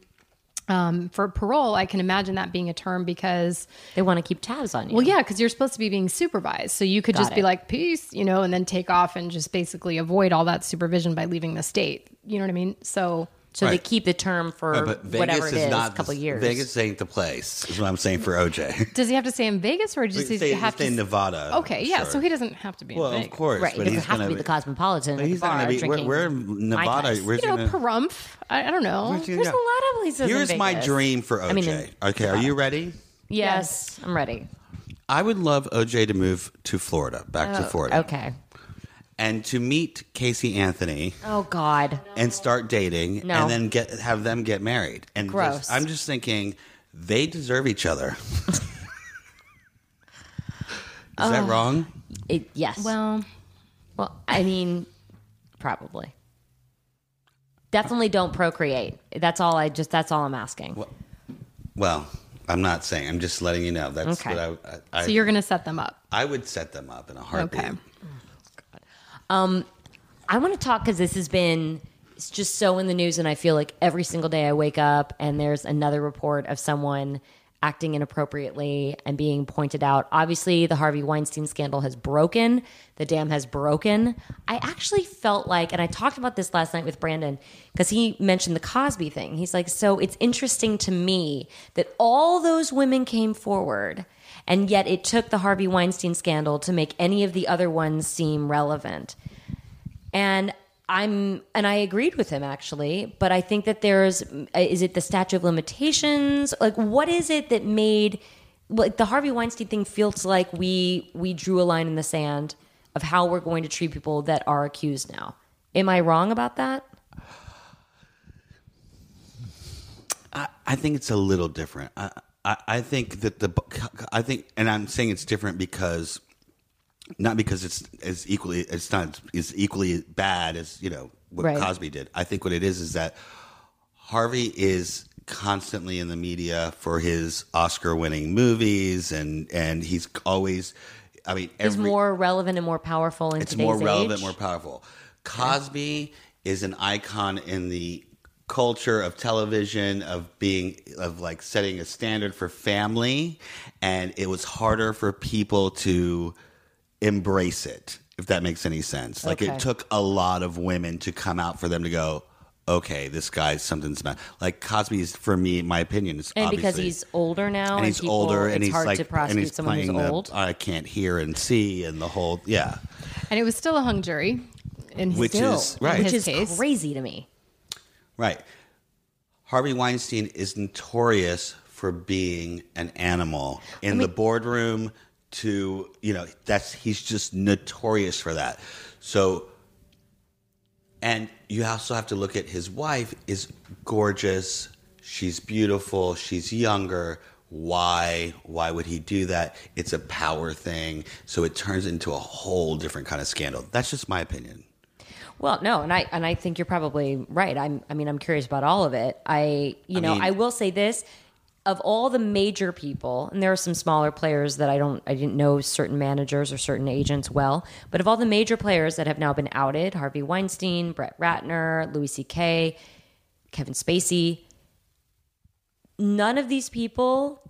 Um, for parole, I can imagine that being a term because They want to keep tabs on you. well, yeah, because you're supposed to be being supervised. So you could Got just be like, peace, you know, and then take off and just basically avoid all that supervision by leaving the state. You know what I mean? So, So they keep the term for Right, but Vegas whatever it is is, not a couple the, years. Vegas ain't the place. Is what I'm saying for OJ. does he have to stay in Vegas or does he stay, have stay in Nevada. Okay, yeah. sure. So he doesn't have to be Well, in of Vegas. course, right. But doesn't he's have to be the Cosmopolitan. But he's not bar be. We're, drinking we're in Nevada. We're You know, Pahrump. I, I don't know. There's go? a lot of places. in Here's my dream for OJ. I mean, okay, are you ready? Yes, I'm ready. I would love OJ to move to Florida, back to oh, Florida, Oh, Okay. And to meet Casey Anthony Oh God. and start dating, No. and then get have them get married. And just- Gross. I'm just thinking they deserve each other. Is that uh, wrong? It, yes. Well, Well, I mean, probably. Definitely don't procreate. That's all I just. That's all I'm asking. Well, I'm not saying. I'm just letting you know. That's Okay. what I. I, I so you're going to set them up. I would set them up in a heartbeat. Okay. Um, I want to talk because this has been it's just so in the news, and I feel like every single day I wake up and there's another report of someone acting inappropriately and being pointed out. Obviously, the Harvey Weinstein scandal has broken. The dam has broken. I actually felt like, and I talked about this last night with Brandon because he mentioned the Cosby thing. He's like, so it's interesting to me that all those women came forward. And yet, it took the Harvey Weinstein scandal to make any of the other ones seem relevant. And i'm and i agreed with him actually but i think that there's is it the statute of limitations? Like what is it that made like the harvey weinstein thing feels like we we drew a line in the sand of how we're going to treat people that are accused now. Am i wrong about that? I, I think it's a little different. I, I, I think that the I think, and I'm saying it's different because not because it's as equally it's not as equally bad as you know what Right. Cosby did. I think what it is is that Harvey is constantly in the media for his Oscar-winning movies, and and he's always. I mean, is every, more relevant and more powerful in it's today's more relevant, age? more powerful. Cosby is an icon in the culture of television of being of like setting a standard for family and it was harder for people to embrace it if that makes any sense like Okay. it took a lot of women to come out for them to go okay, this guy something's about like Cosby's for me, in my opinion, is And because he's older now, and he's people, older it's and he's hard like to and prosecute he's someone who's playing the old. I can't hear and see and the whole yeah, And it was still a hung jury in his, Which Still, is- right. in which his is case. crazy to me. Right. Harvey Weinstein is notorious for being an animal in the boardroom. To you know, that's he's just notorious for that. So and you also have to look at his wife is gorgeous. She's beautiful. She's younger. Why? Why would he do that? It's a power thing. So it turns into a whole different kind of scandal. That's just my opinion. Well, no, and I and I think you're probably right. I'm I mean, I'm curious about all of it. I you I know, mean- I will say this of all the major people, and there are some smaller players that I don't I didn't know certain managers or certain agents well, but of all the major players that have now been outed, Harvey Weinstein, Brett Ratner, Louis C.K., Kevin Spacey, none of these people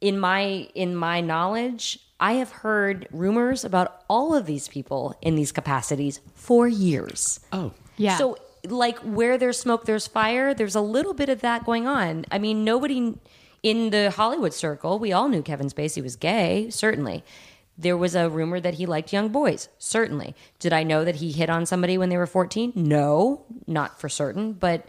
in my in my knowledge i have heard rumors about all of these people in these capacities for years. Oh, Yeah. so like where there's smoke there's fire there's a little bit of that going on. I mean nobody in the hollywood circle we all knew kevin spacey was gay certainly. There was a rumor that he liked young boys certainly. Did i know that he hit on somebody when they were 14 no not for certain but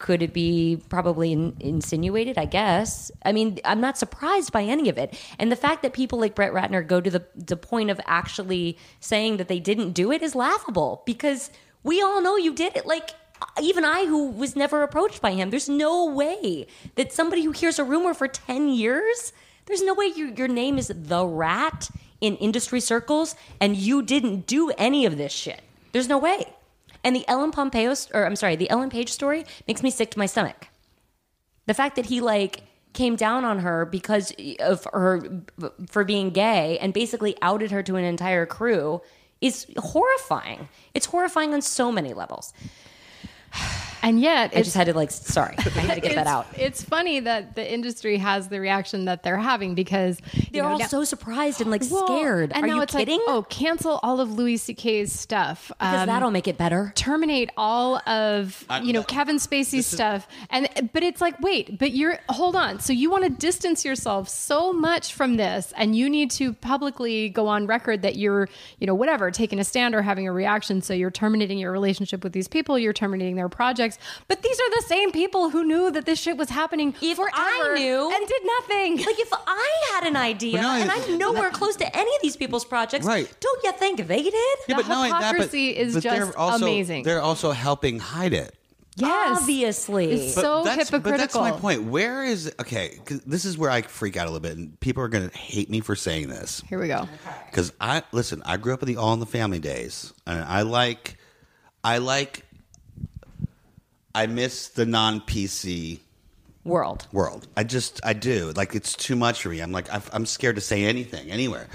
could it be probably in, insinuated i guess. I mean i'm not surprised by any of it. And the fact that people like brett ratner go to the, the point of actually saying that they didn't do it is laughable because we all know you did it. Like even i who was never approached by him there's no way that somebody who hears a rumor for 10 years there's no way you, your name is the rat in industry circles and you didn't do any of this shit. There's no way and the Ellen Pompeo, or I'm sorry, the Ellen Page story makes me sick to my stomach. The fact that he like came down on her because of her for being gay and basically outed her to an entire crew is horrifying. It's horrifying on so many levels. And yet, I just had to like, sorry, I had to get that out. It's funny that the industry has the reaction that they're having because They're know, all now- so surprised and like Well, scared. And Are now you it's kidding? Like, oh, cancel all of Louis C.K.'s stuff. because Um, that'll make it better. terminate all of you know Kevin Spacey's stuff and but it's like wait but you're hold on so you want to distance yourself so much from this and you need to publicly go on record that you're you know whatever taking a stand or having a reaction so you're terminating your relationship with these people you're terminating their projects but these are the same people who knew that this shit was happening If I knew- and did nothing Like if I had an idea But no, and I- I'm nowhere close to any of these people's projects, Right. don't you think they did? yeah, The but not only that, but, hypocrisy is but they're just also, amazing. They're also helping hide it. yes Obviously. It's so that's, hypocritical But that's my point. Where is okay? 'cause this is where I freak out a little bit, and people are going to hate me for saying this here we go because I listen. I grew up in the All in the Family days, and I like, I like, I miss the non PC World. world. I just, I do. Like it's too much for me. I'm like, I've- I'm scared to say anything anywhere.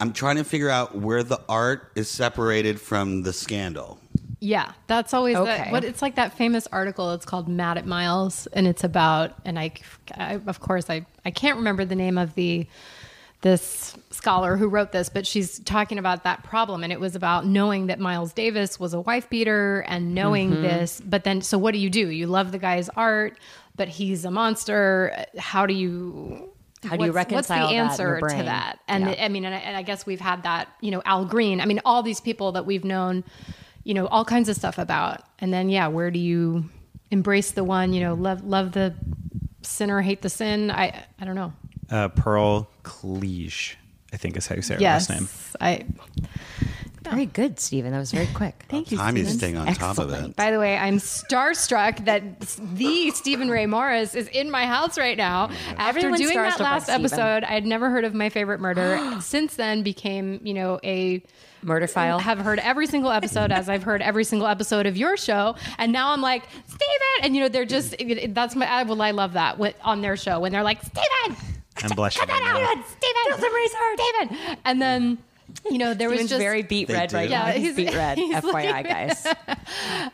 I'm trying to figure out where the art is separated from the scandal. Yeah, that's always Okay. the, what it's like that famous article. It's called "Mad at Miles," and it's about and I, I of course I I can't remember the name of the this scholar who wrote this, but she's talking about that problem, and it was about knowing that Miles Davis was a wife beater and knowing Mm-hmm. this. But then, so what do you do? You love the guy's art, but he's a monster. How do you? How do you what's- reconcile What's the that in your answer to brain? that? And Yeah. I mean, and I, and I guess we've had that, you know, Al Green. I mean, all these people that we've known, you know, all kinds of stuff about. And then, yeah, where do you embrace the one, you know, love love the sinner, hate the sin? I I don't know. Uh, Pearl Cleage, I think is how you say her yes, last name. I. Very good, Steven. That was very quick. Thank you. Time is Steven. staying on top of it. By the way, I'm starstruck that the Steven Ray Morris is in my house right now. After Everyone's doing that last episode, I had never heard of My Favorite Murder. Since then, became you know a Murder file. have heard every single episode as I've heard every single episode of your show, and now I'm like Steven, and you know they're just it- it- that's my I well I love that when, on their show when they're like Steven, I'm blushing cut that right now. out, Steven, Steven, and then you know, there was Steven's just very beet red do. right now. Yeah, He's, he's- beet red. he's FYI, like- guys.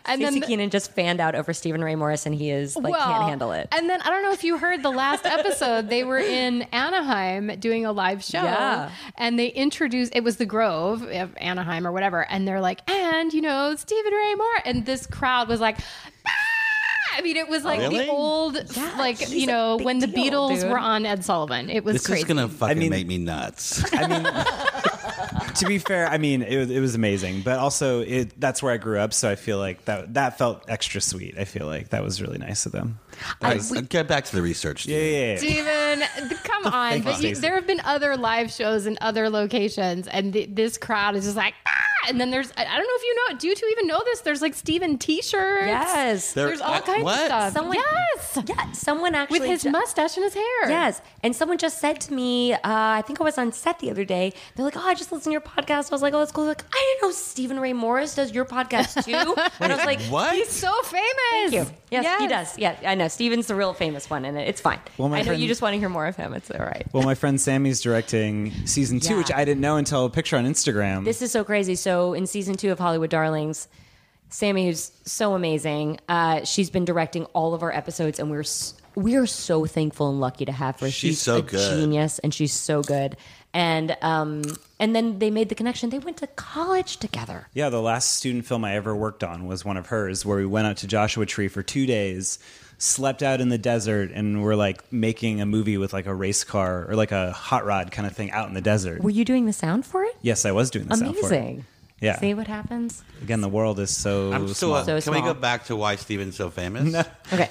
and Stacy then Keanan just fanned out over Steven Ray Morris, and he is like can't handle it. And then I don't know if you heard the last episode. they were in Anaheim doing a live show. Yeah. And they introduced it was the Grove of Anaheim or whatever. And they're like, and you know, Steven Ray Morris, And this crowd was like, "Ah!" I mean, it was like Really? the old, like he's you a know, big when the deal, Beatles dude. were on Ed Sullivan. It was This crazy. is gonna fucking mean- make me nuts. I mean, to be fair, I mean it was, it was amazing, but also it, that's where I grew up, so I feel like that that felt extra sweet. I feel like that was really nice of them. All right, get back to the research. Yeah, yeah, yeah. Steven, come on. But you, Stacy. there have been other live shows in other locations, and th- this crowd is just like, ah! And then there's, I I don't know if you know, do you two even know this? There's like Steven t shirts. Yes. There- There's all uh, kinds what? of stuff. Someone- yes. Yeah, someone actually With his ju- mustache and his hair. Yes, and someone just said to me, uh, I think I was on set the other day. They're like, "Oh, I just listened to your podcast." I was like, "Oh, that's cool." Like, I didn't know Steven Ray Morris does your podcast too. and I was like, what? He's so famous. Thank you. Yes, he does. Yeah, I know. Steven's the real famous one, and it's fine. Well, my I know friend- you just want to hear more of him. It's all right. Well, my friend Sammy's directing season two, Yeah. which I didn't know until a picture on Instagram. This is so crazy. So in season two of Hollywood Darlings, Sammy, who's so amazing, uh, she's been directing all of our episodes, and we're s- we are so thankful and lucky to have her. She's so a good. genius, and she's so good. And um, and then they made the connection. They went to college together. Yeah, the last student film I ever worked on was one of hers, where we went out to Joshua Tree for two days, slept out in the desert, and we're like making a movie with like a race car or like a hot rod kind of thing out in the desert. Were you doing the sound for it? yes, I was doing the sound for it. Amazing. Yeah. See what happens. Again, the world is so I'm still. small. Uh, So can we small. go back to why Steven's so famous? No. Okay.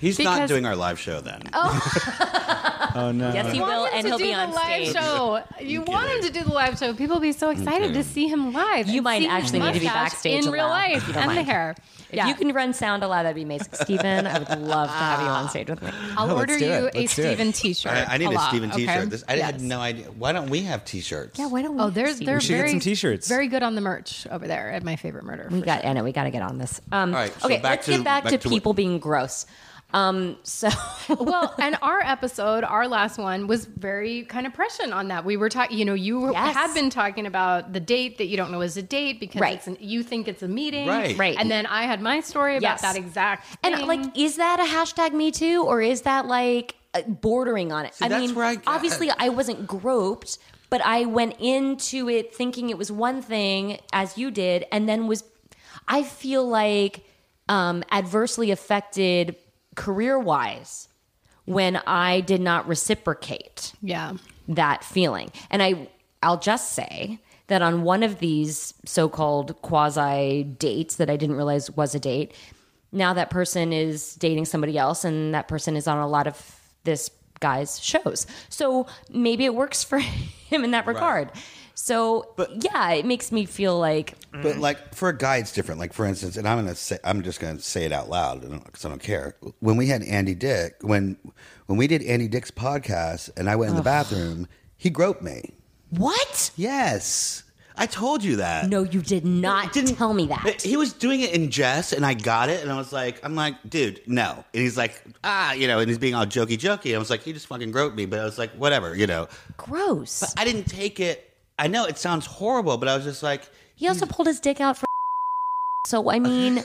He's not Because- doing our live show then. oh no! Yes, he You will, want him and to he'll do be the on live stage. show. You want him to do the live show. People will be so excited to see him live. You and might see his actually need to be mustache backstage in real aloud, life if you don't and the mind. hair. If you can run sound aloud, that'd be amazing. Steven, I would love to have you on stage with me. I'll No, let's order you a Let's do it. Steven T-shirt. I, I need a, lot, Steven? T-shirt. This, I had Yes. no idea. Why don't we have T-shirts? Yeah, why don't we? Oh, they're have they're We should get very some t-shirts. Very good on the merch over there at my favorite murder. We got, sure. I we got to get on this. Um, All right, so okay, back let's to- get back, back to, to- people being gross. Um, so well, and our episode, our last one, was very kind of prescient on that. We were talking, you know, you Yes. had been talking about the date that you don't know is a date because Right. it's an, you think it's a meeting, Right. Right. And then I had my story about Yes. that exact. and like, is that a hashtag Me Too or is that like uh, bordering on it? I mean, where I- obviously, I wasn't groped, but I went into it thinking it was one thing, as you did, and then was. I feel like um, adversely affected career wise when I did not reciprocate. yeah, that feeling. And I I'll just say that on one of these so-called quasi dates that I didn't realize was a date, now that person is dating somebody else and that person is on a lot of this guy's shows. So maybe it works for him in that regard. So but, yeah, it makes me feel like But like for a guy, it's different. Like for instance, and I'm gonna say, I'm just gonna say it out loud because I don't care. When we had Andy Dick, when when we did Andy Dick's podcast, and I went in the bathroom, he groped me. what? Yes, I told you that. No, you did not didn't, tell me that. He was doing it in jest, and I got it, and I was like, I'm like, dude, no. And he's like, ah, you know, and he's being all jokey jokey. I was like, he just fucking groped me, but I was like, whatever, you know. Gross. But I didn't take it. I know it sounds horrible, but I was just like, He also pulled his dick out for. So I mean,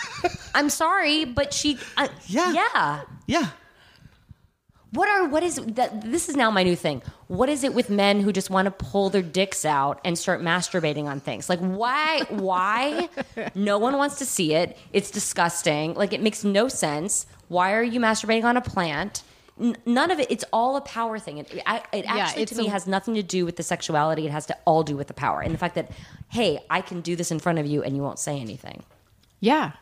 I'm sorry, but she. Uh, Yeah. Yeah. yeah. What are what is that? This is now my new thing. What is it with men who just want to pull their dicks out and start masturbating on things? Like why? Why? no one wants to see it. It's disgusting. Like it makes no sense. Why are you masturbating on a plant? N- none of it. It's all a power thing. It, it it actually it's to me a- has nothing to do with the sexuality. It has to all do with the power and the fact that hey, I can do this in front of you and you won't say anything. yeah,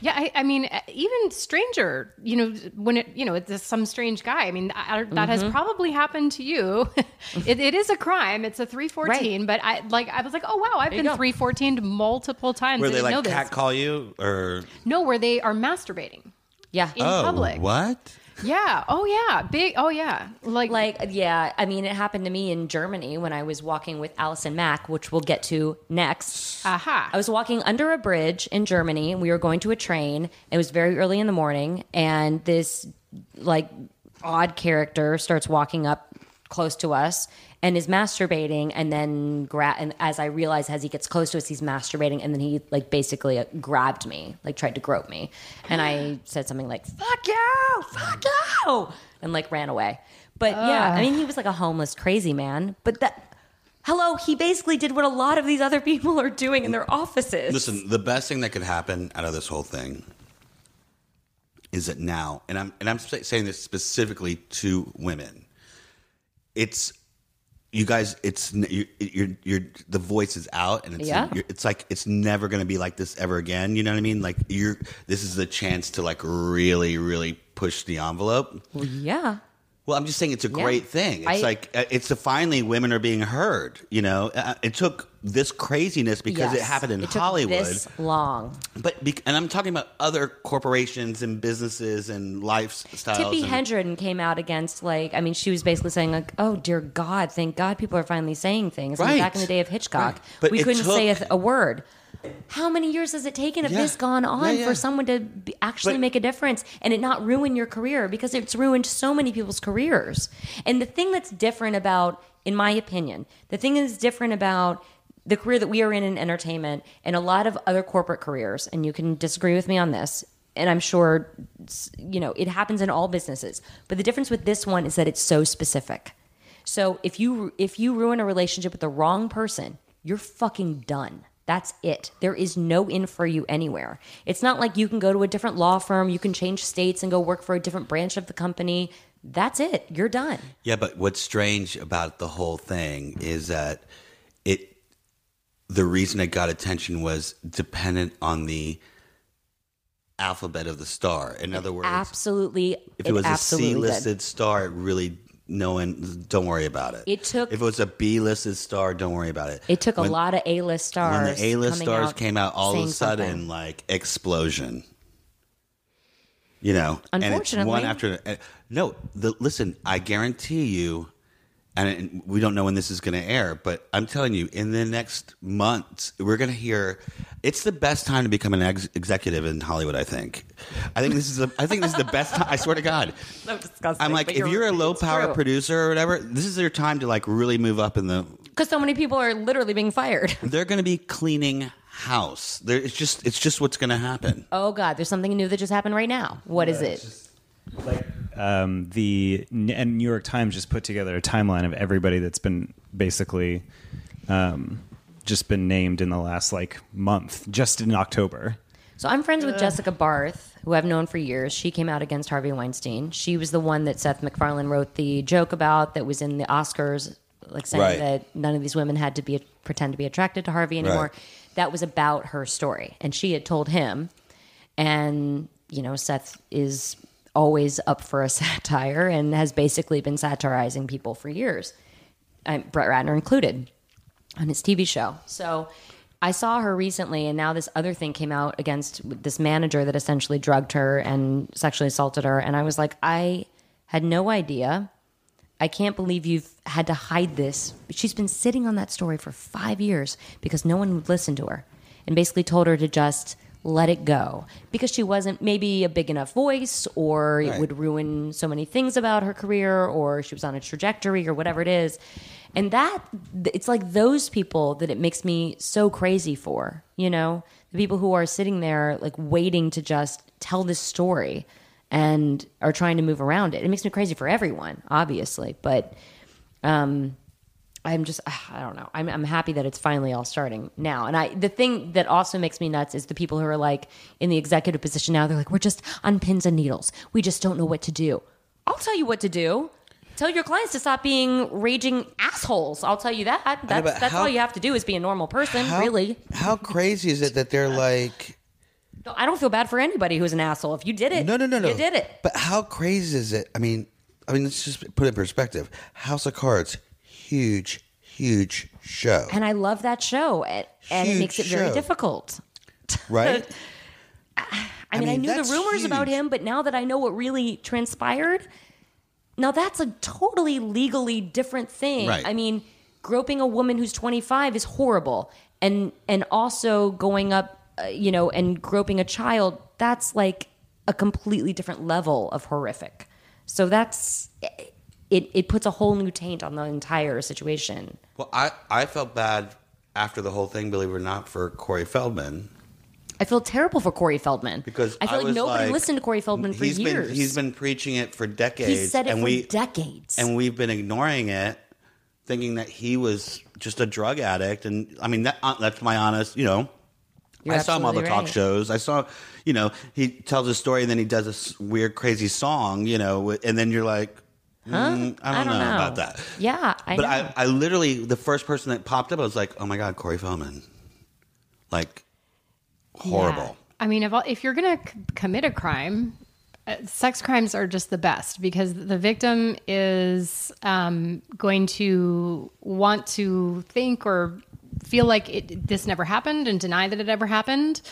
yeah. I, I mean, uh, even stranger, you know, when it, you know, it's some strange guy. I mean, I, that has probably happened to you. it, it is a crime. It's a three fourteen. But I like, I was like, oh wow, I've you been go. three fourteen multiple times. Where they know like this. cat call you or No, where they are masturbating Yeah. in oh public. what? Yeah. Oh yeah. Big. Oh yeah. Like Like, yeah, I mean, it happened to me in Germany when I was walking with Allison Mack, which we'll get to next. aha. I was walking under a bridge in Germany, and we were going to a train. It was very early in the morning, and this like odd character starts walking up close to us and is masturbating and then gra- and as I realize as he gets close to us he's masturbating and then he like basically uh, grabbed me like tried to grope me. And I said something like fuck you! Fuck you! and like ran away. But yeah I mean he was like a homeless crazy man. But that hello he basically did what a lot of these other people are doing in their offices. Listen, the best thing that could happen out of this whole thing is that now, and I'm and I'm saying this specifically to women. It's you guys. It's you- you're you're the voice is out, and it's Yeah. you're, it's like it's never going to be like this ever again. You know what I mean? Like you're this is the chance to like really really push the envelope. well, yeah Well, I'm just saying it's a Yeah. great thing. It's I- like uh, it's a finally women are being heard. You know, Uh, it took this craziness because it happened in It took Hollywood. this long But and I'm talking about other corporations and businesses and lifestyles. Tippi and, Hedren came out against like I mean she was basically saying like oh dear God thank God people are finally saying things I mean, Right. back in the day of Hitchcock Right. We couldn't say a, took- a word how many years has it taken of Yeah. this gone on Yeah, yeah. for someone to be, actually But- make a difference and it not ruin your career because it's ruined so many people's careers and the thing that's different about in my opinion the thing that's different about the career that we are in in entertainment and a lot of other corporate careers and you can disagree with me on this and i'm sure you know it happens in all businesses but the difference with this one is that it's so specific so if you if you ruin a relationship with the wrong person you're fucking done that's it. There is no in for you anywhere. It's not like you can go to a different law firm you can change states and go work for a different branch of the company. That's it. You're done. Yeah, but what's strange about the whole thing is that it the reason it got attention was dependent on the alphabet of the star. In other words, absolutely if it was a absolutely C did. listed star, it really no one don't worry about it. It took- if it was a B listed star, don't worry about it. It took a lot of A-list stars. when the A list stars out came out, all of a sudden, something. like explosion. You know, and it's one after uh, no. The listen, I guarantee you, and it- we don't know when this is going to air, but I'm telling you, in the next months, we're going to hear. It's the best time to become an ex- executive in Hollywood. I think. I think this is. The, I think this is the best time. I swear to God. so disgusting. I'm like, if you're a low power producer or whatever, this is your time to like really move up in the because so many people are literally being fired. they're going to be cleaning house. There, it's just it's just what's going to happen. Oh God, there's something new that just happened right now. What is it? Um, the and New York Times just put together a timeline of everybody that's been basically um, just been named in the last like month, just in October. So I'm friends with Jessica Barth, who I've known for years. She came out against Harvey Weinstein. She was the one that Seth MacFarlane wrote the joke about that was in the Oscars, like saying Right. that none of these women had to be pretend to be attracted to Harvey anymore. Right. That was about her story, and she had told him. And you know, Seth is always up for a satire and has basically been satirizing people for years, I, Brett Ratner included on his TV show. So I saw her recently, and now this other thing came out against this manager that essentially drugged her and sexually assaulted her. And I was like, I had no idea. I can't believe you've had to hide this. She's been sitting on that story for five years because no one would listen to her and basically told her to just let it go because she wasn't maybe a big enough voice or it Right. would ruin so many things about her career or she was on a trajectory or whatever it is. And that, it's like those people that it makes me so crazy for, you know? The people who are sitting there like waiting to just tell this story and are trying to move around it. It makes me crazy for everyone, obviously, but um, I'm just ah, I don't know. I'm I'm happy that it's finally all starting now. And I the thing that also makes me nuts is the people who are like in the executive position now. They're like, we're just on pins and needles. We just don't know what to do. I'll tell you what to do. Tell your clients to stop being raging assholes. I'll tell you that. That's, but that's how- all you have to do is be a normal person. How- really, How crazy is it that they're like, No, I don't feel bad for anybody who's an asshole. If you did it, no, no, no, no. you did it. But how crazy is it? I mean, I mean, let's just put it in perspective. House of Cards, huge, huge show, And I love that show, and, and it makes it very show. difficult. right? I mean, I, mean, knew the rumors about him, but now that I know what really transpired, now that's a totally legally different thing. Right. I mean, groping a woman who's 25 is horrible, and and also going up, uh, you know, and groping a child, that's like a completely different level of horrific. So that's it, it puts a whole new taint on the entire situation. Well, I, I felt bad after the whole thing, believe it or not, for Corey Feldman I feel terrible for Corey Feldman because I feel like nobody like- listened to Corey Feldman for he's years. Been, he's been preaching it for decades. He said it and for we, decades. and we've been ignoring it, thinking that he was just a drug addict. And I mean, that, uh, that's my honest, you know. You're I saw him on the absolutely talk shows. I saw, you know, he tells a story and then he does a s- weird, crazy song, you know, and then you're like, mm, I, don't know, about that. Yeah, I but know. I, I literally, the first person that popped up, I was like, oh my God, Corey Feldman. Like, horrible. Yeah. I mean, if, if you're going to c- commit a crime, uh, sex crimes are just the best because the victim is um, going to want to think or feel like it, this never happened and deny that it ever happened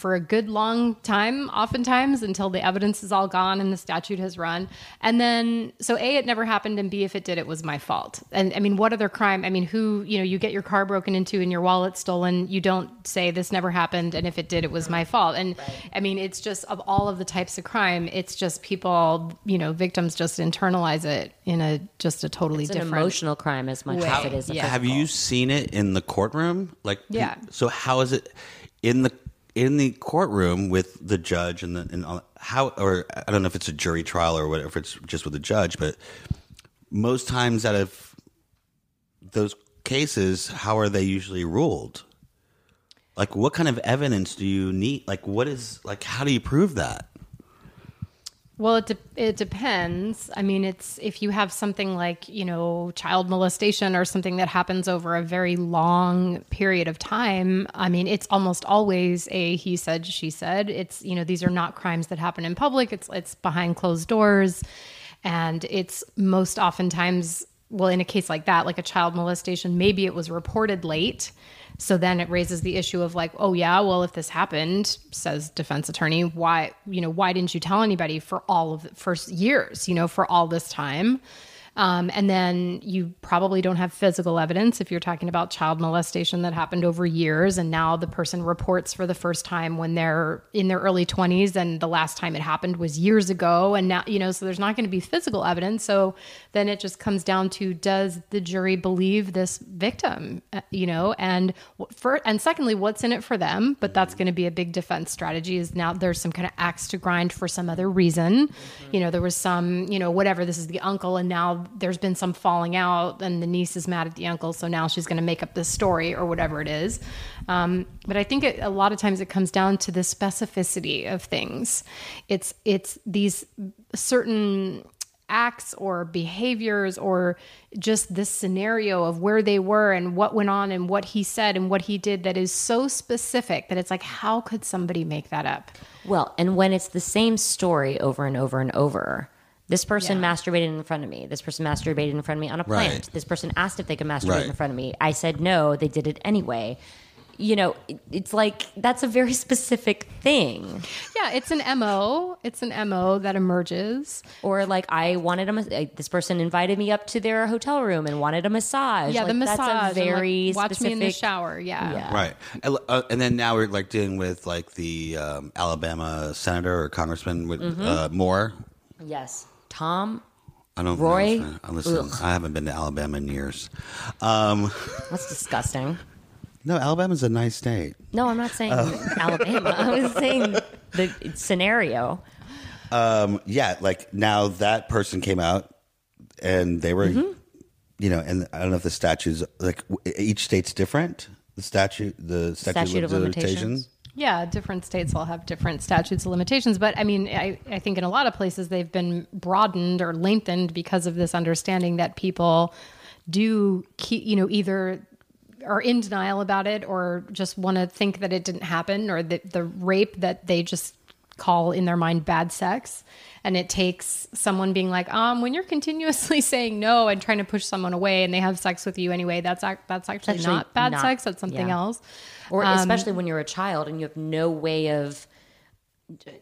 for a good long time, oftentimes until the evidence is all gone and the statute has run. And then, so A, it never happened, and B, if it did, it was my fault. And I mean, what other crime? I mean, who, you know, you get your car broken into and your wallet stolen, you don't say this never happened, and if it did, it was my fault. And I mean, it's just of all of the types of crime, it's just people, you know, victims just internalize it in a just a totally it's an different emotional crime as much way. as it is a Yeah. Have you seen it in the courtroom? Like, Yeah. So how is it in the in the courtroom with the judge and the and how? Or I don't know if it's a jury trial or whatever. If it's just with the judge, but most times out of those cases, how are they usually ruled? Like, what kind of evidence do you need? Like, what is like? How do you prove that? Well, it de- it depends. I mean, it's if you have something like you know child molestation or something that happens over a very long period of time. I mean, it's almost always a he said she said. It's you know these are not crimes that happen in public. It's it's behind closed doors, and it's most oftentimes well in a case like that, like a child molestation, maybe it was reported late. So then it raises the issue of like, oh yeah, well if this happened, says defense attorney, why you know why didn't you tell anybody for all of for years, you know, for all this time? Um, and then you probably don't have physical evidence if you're talking about child molestation that happened over years, and now the person reports for the first time when they're in their early 20s, and the last time it happened was years ago, and now you know, so there's not going to be physical evidence. So then it just comes down to does the jury believe this victim, Uh, you know, and for and secondly, what's in it for them? But that's going to be a big defense strategy. Is now there's some kind of axe to grind for some other reason. You know, there was some, you know, whatever. This is the uncle, and now there's been some falling out, and the niece is mad at the uncle, so now she's going to make up this story or whatever it is. Um, but I think it, a lot of times it comes down to the specificity of things. It's it's these certain acts or behaviors or just this scenario of where they were and what went on and what he said and what he did that is so specific that it's like how could somebody make that up Well, and when it's the same story over and over and over, this person Yeah. masturbated in front of me. This person masturbated in front of me on a plant. Right. This person asked if they could masturbate Right. in front of me. I said no. They did it anyway. You know, it, it's like that's a very specific thing. yeah it's an mo it's an mo that emerges Or like I wanted a like, this person invited me up to their hotel room and wanted a massage. yeah the massage That's a and, like, very watch specific. me in the shower yeah, Yeah. Right. And, uh, and then now we're like dealing with like the um, Alabama senator or congressman with Mm-hmm. uh, Moore. Yes, Tom. I don't Roy? know. I listen. I haven't been to Alabama in years. Um, That's disgusting. no, Alabama's a nice state. No, I'm not saying Oh. Alabama. I was saying the scenario. Um, yeah, like now that person came out and they were, Mm-hmm. you know, and I don't know if the statutes like w- each state's different. The statute, the statute, Statute of limitations. Yeah, different states will have different statutes of limitations, but I mean, I, I think in a lot of places they've been broadened or lengthened because of this understanding that people do, keep, you know, either are in denial about it or just want to think that it didn't happen or that the rape that they just call in their mind bad sex. And it takes someone being like, um, when you're continuously saying no and trying to push someone away and they have sex with you anyway, that's ac- that's actually, actually not bad not- sex. That's something yeah. else. Or Um, especially when you're a child and you have no way of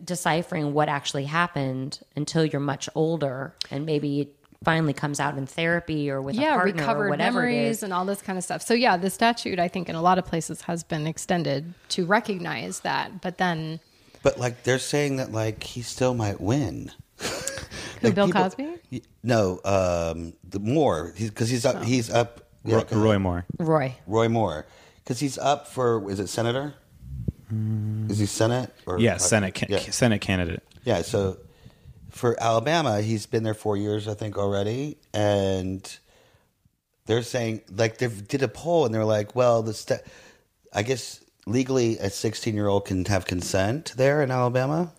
deciphering what actually happened until you're much older and maybe it finally comes out in therapy or with a yeah, partner recovered or whatever it memories and all this kind of stuff. So yeah, the statute I think in a lot of places has been extended to recognize that. But then But like they're saying that like he still might win. Who, like Bill people- Cosby? No, um, the Moore. Because he's, up. He's up. yeah, Roy, 'cause- Roy Moore. Roy. Roy Moore. Because he's up for. Is it senator? Mm. Is he senate or Yeah, Senate ca- Yeah. Senate candidate. Yeah, so for Alabama, he's been there four years, I think, already, and they're saying like they did a poll, and they're like, well, the st- I guess legally a 16 year old can have consent there in Alabama.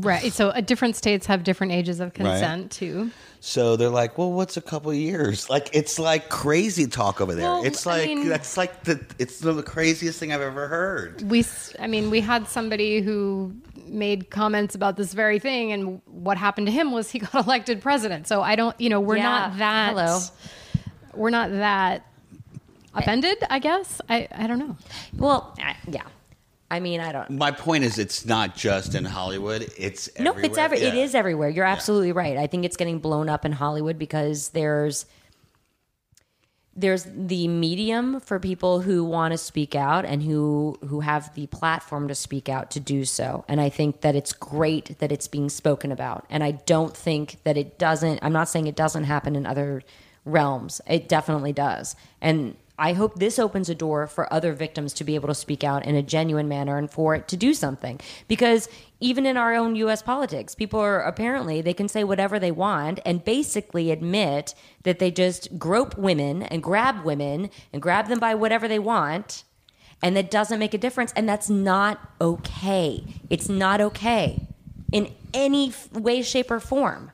Right. So uh, different states have different ages of consent too. So they're like, well, what's a couple years? Like it's like crazy talk over there. Well, it's I like mean- that's like the it's the craziest thing I've ever heard. We, s- I mean, we had somebody who made comments about this very thing, and what happened to him was he got elected president. So I don't, you know, we're Yeah. not that. Hello. We're not that offended. I guess I, I don't know. Well, I- yeah. I mean, I don't. My point is, it's not just in Hollywood. It's No, everywhere. it's every. It Yeah. is everywhere. You're absolutely right. I think it's getting blown up in Hollywood because there's there's the medium for people who want to speak out and who who have the platform to speak out to do so. And I think that it's great that it's being spoken about. And I don't think that it doesn't. I'm not saying it doesn't happen in other realms. It definitely does. And I hope this opens a door for other victims to be able to speak out in a genuine manner and for it to do something. Because even in our own US politics, people are apparently they can say whatever they want and basically admit that they just grope women and grab women and grab them by whatever they want and that doesn't make a difference and that's not okay. It's not okay in any way shape or form.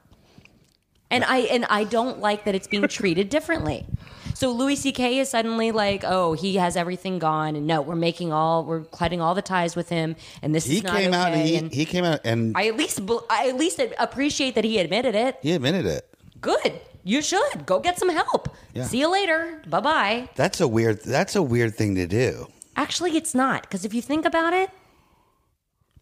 And I and I don't like that it's being treated differently. So Louis C.K. is suddenly like, oh, he has everything gone, and no, we're making all, we're cutting all the ties with him, and this He is not came okay. out and he, and he came out and I at least, I at least appreciate that he admitted it. he admitted it. Good, you should go get some help. Yeah. See you later. Bye bye. That's a weird. That's a weird thing to do. Actually, it's not because if you think about it,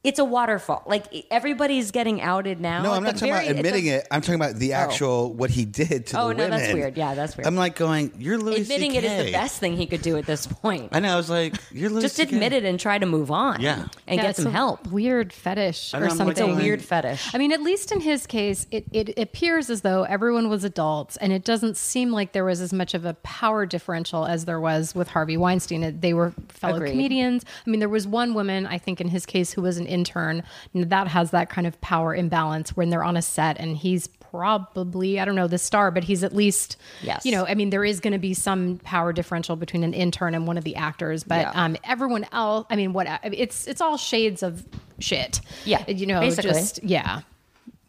it's a waterfall. Like everybody's getting outed now. No, I'm not talking very- about at the- admitting it. I'm talking about the oh. actual what he did to Oh, the no, women. that's weird. Yeah, that's weird. I'm like going, you're Louis Admitting it is the best thing he could do at this point. I know. I was like, you're Louis Just CK. admit it and try to move on. Yeah. and Yeah, get it's some a help. Weird fetish I or know, like, something. It's a weird fetish. I mean, at least in his case, it, it appears as though everyone was adults, and it doesn't seem like there was as much of a power differential as there was with Harvey Weinstein. They were fellow Agreed. comedians. I mean, there was one woman, I think, in his case, who was an intern. That has that kind of power imbalance when they're on a set, and he's probably, I don't know, the star, but he's at least, Yes. you know, I mean, there is going to be some power differential between an intern and one of the actors, but Yeah. um, everyone else, I mean, what it's it's all shades of shit. Yeah, you know, basically. just yeah.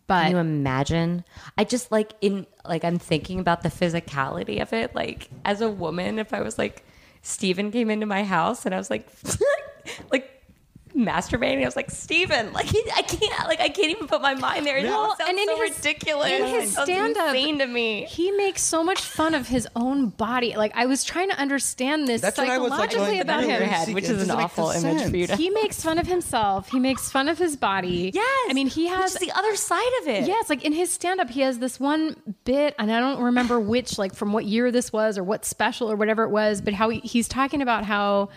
But Can you imagine? I just like in like I'm thinking about the physicality of it. Like as a woman, if I was like Steven came into my house and I was like like masturbating, I was like Steven, like he, I can't like I can't even put my mind there. It Well, sounds and in so his- ridiculous. in his sounds stand-up, insane to me. He makes so much fun of his own body. Like I was trying to understand this That's what I was like. psychologically going, about you're him. Head, which is an awful no image for you sense. to- He makes fun of himself. He makes fun of his body. Yes, I mean he Which has is the other side of it. Yes, like in his stand up, he has this one bit, and I don't remember which, like from what year this was or what special or whatever it was, but how he, he's talking about how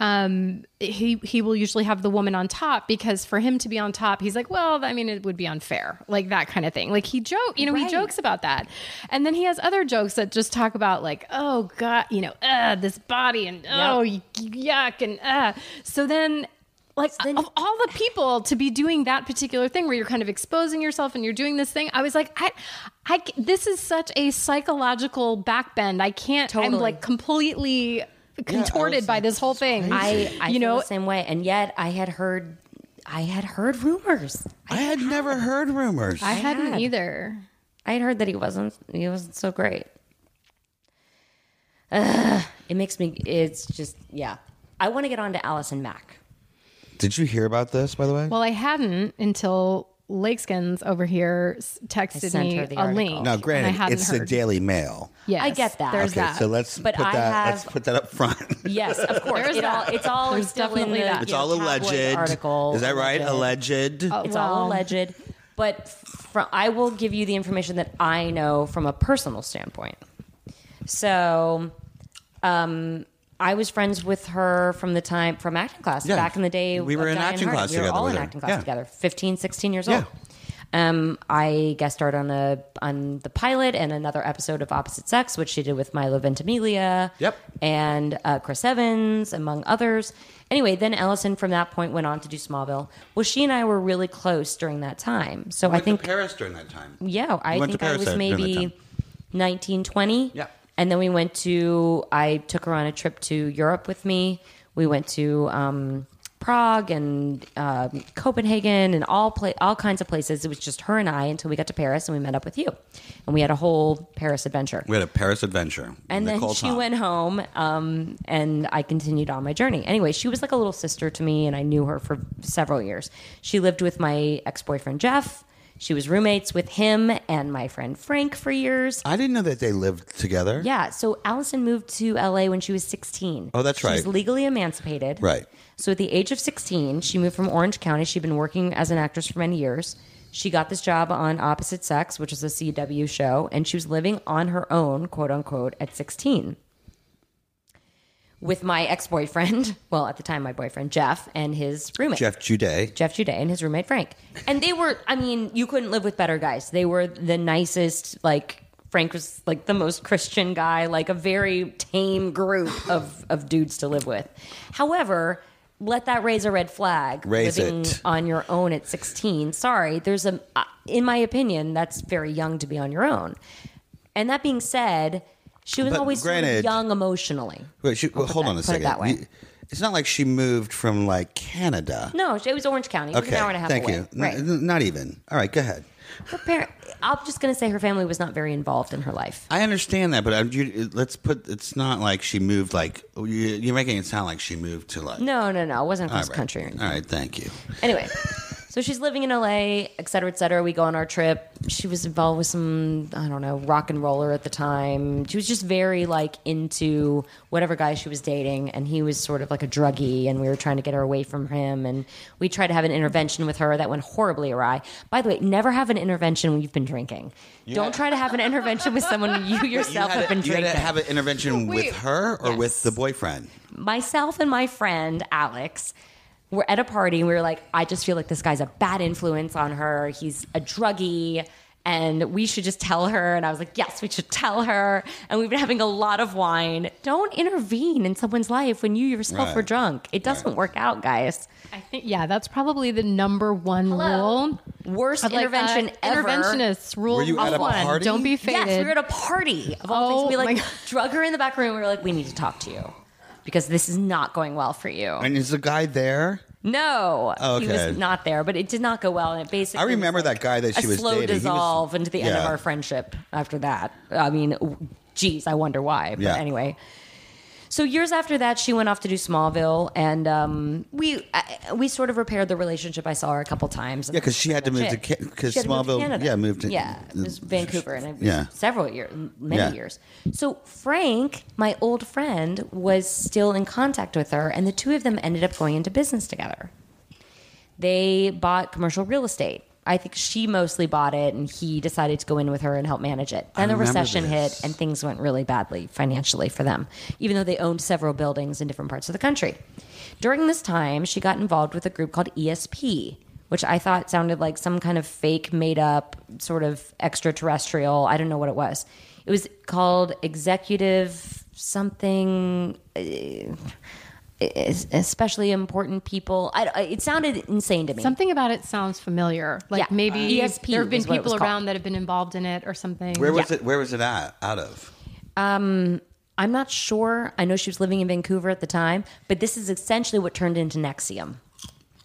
um he he will usually have the woman on top because for him to be on top he's like well i mean it would be unfair like that kind of thing. Like he joke you know he jokes about that. And then he has other jokes that just talk about like oh god you know uh this body and oh yuck and uh. So then like then- of all the people to be doing that particular thing where you're kind of exposing yourself and you're doing this thing i was like i i this is such a psychological backbend i can't totally. i'm like completely contorted was by this whole thing I, I you feel know the same way, and yet I had heard, I had heard rumors. I had never heard rumors. i hadn't had. either I had heard that he wasn't he wasn't so great. Ugh, it makes me it's just yeah. I want to get on to Allison Mack. Did you hear about this, by the way? well i hadn't until lakeskins over here texted me a article. link now, and I granted, hadn't it's the. Daily Mail. yes, I get that. there's Okay, that so let's But put I that. have- let's put that up front. Yes, of course. There's it all, it's all There's definitely that. It's you know, all tabloid alleged. Article, Is that right? Alleged. It's all alleged. But from, I will give you the information that I know from a personal standpoint. So, um, I was friends with her from the time from acting class Yeah. back in the day. We were in Diane acting Hardin. class We were all in acting class Yeah. together. 15, 16 years old. Um, I guest starred on a on the pilot and another episode of Opposite Sex, which she did with Milo Ventimiglia. Yep. And uh, Chris Evans, among others. Anyway, then Allison from that point went on to do Smallville. Well, she and I were really close during that time. So I think Paris during that time. yeah, I You went to think I was maybe time. 19, 20. Yeah. And then we went to, I took her on a trip to Europe with me. We went to um, Prague and um Copenhagen and all pla- all kinds of places. It was just her and I until we got to Paris and we met up with you. And we had a whole Paris adventure. We had a Paris adventure. And then Nicole she Tom. went home, um, and I continued on my journey. Anyway, she was like a little sister to me, and I knew her for several years. She lived with my ex boyfriend Jeff. She was roommates with him and my friend Frank for years. I didn't know that they lived together. Yeah, so Allison moved to LA when she was 16. Oh, that's right. She was legally emancipated. Right. So at the age of 16, she moved from Orange County. She'd been working as an actress for many years. She got this job on Opposite Sex, which is a CW show, and she was living on her own, quote unquote, at 16 with my ex boyfriend, well, at the time, my boyfriend, Jeff, and his roommate. Jeff Juday. Jeff Juday and his roommate Frank. And they were, I mean, you couldn't live with better guys. They were the nicest, like, Frank was like the most Christian guy, like a very tame group of, of dudes to live with. However, let that raise a red flag. Raise living it. on your own at 16. Sorry, there's a, uh, in my opinion, that's very young to be on your own. And that being said, she was But always sort of granted- young emotionally. Wait, she, well, hold that- on a put it second. that way. You- it's not like she moved from like Canada. No, it was Orange County. It was Okay, an hour and a half thank away. you. Right. n- not even. All right, go ahead. Her parent, I'm just going to say her family was not very involved in her life. I understand that, but I'm, you, let's put. It's not like she moved. Like oh, you, you're making it sound like she moved to like. No, no, no. It wasn't cross right. country or anything. All right, thank you. Anyway, so she's living in LA, et cetera, et cetera. We go on our trip. She was involved with some, I don't know, rock and roller at the time. She was just very like into whatever guy she was dating, and he was sort of like a druggie, and we were trying to get her away from him. And we tried to have an intervention with her that went horribly awry. By the way, never have an intervention when you've been drinking. Don't try to have an intervention with someone you yourself you have been had, to, you had to have an intervention Wait. with her or Yes. with the boyfriend. myself and my friend Alex were at a party and we were like, I just feel like this guy's a bad influence on her. He's a druggie. And we should just tell her. And I was like, yes, we should tell her. And we've been having a lot of wine. Don't intervene in someone's life when you yourself Right. were drunk. It doesn't work out, guys. I think yeah, that's probably the number one Hello? rule. Worst Of, like, intervention uh, ever. Interventionists rule Were you at a one: party? don't be faded. Yes, we were at a party of all Oh things. We my like God. drug her in the back room. We were like, we need to talk to you because this is not going well for you. And is the guy there? No, Oh, he was not there, but it did not go well. And it basically, I remember that guy that she a was slow dating. He was- dissolve into the end of Yeah. our friendship. After that, I mean, w- geez, I wonder why. But Yeah. anyway, so years after that, she went off to do Smallville, and um, we I, we sort of repaired the relationship. I saw her a couple times. Yeah, Yeah, 'cause that's she had to move to it. Ca- 'cause She had to move to Smallville- Canada. yeah, moved to- yeah, it was Vancouver, and it was Yeah. several years, many Yeah. years. So Frank, my old friend, was still in contact with her, and the two of them ended up going into business together. They bought commercial real estate. I think she mostly bought it, and he decided to go in with her and help manage it. Then I the recession this. hit, and things went really badly financially for them, even though they owned several buildings in different parts of the country. During this time, she got involved with a group called ESP, which I thought sounded like some kind of fake, made up, sort of extraterrestrial. I don't know what it was. It was called Executive something. uh, Especially important people. I, I- it sounded insane to me. Something about it sounds familiar. Like Yeah. maybe uh, ESP there have been is what it was people called. around that have been involved in it or something. Where was Yeah. it? Where was it at? Out of? Um, I'm not sure. I know she was living in Vancouver at the time, but this is essentially what turned into NXIVM,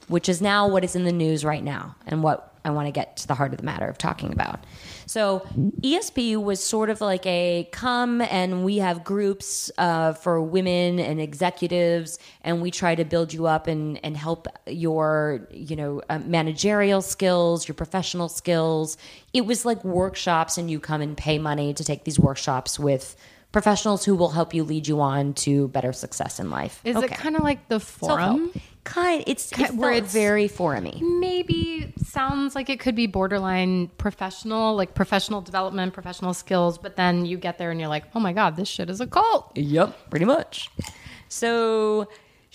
which is now what is in the news right now and what I want to get to the heart of the matter of talking about. So, ESP was sort of like a come and we have groups uh, for women and executives, and we try to build you up and, and help your, you know, uh, managerial skills, your professional skills. It was like workshops, and you come and pay money to take these workshops with professionals who will help you lead you on to better success in life. Is it kind of like the forum? Kind, it's Ki- it where felt it's- very forumy. Maybe sounds like it could be borderline professional, like professional development, professional skills, but then you get there and you're like, oh my God, this shit is a cult. Yep, pretty much. So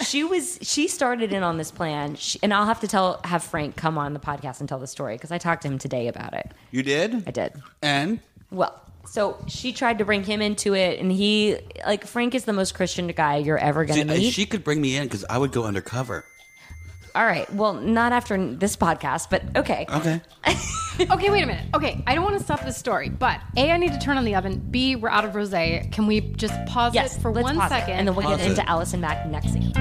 she was she started in on this plan, she, and I'll have to tell have Frank come on the podcast and tell the story because I talked to him today about it. You did? I did. And Well, so she tried to bring him into it, and he like Frank is the most Christian guy you're ever gonna uh, meet. she could bring me in because I would go undercover. All right, well, not after this podcast, but okay. Okay. Okay, wait a minute. Okay, I don't want to stop this story, but A, I need to turn on the oven. B, we're out of rosé. Can we just pause Yes, it for let's one pause it, and then we'll Pause get it. into Allison Mack next scene.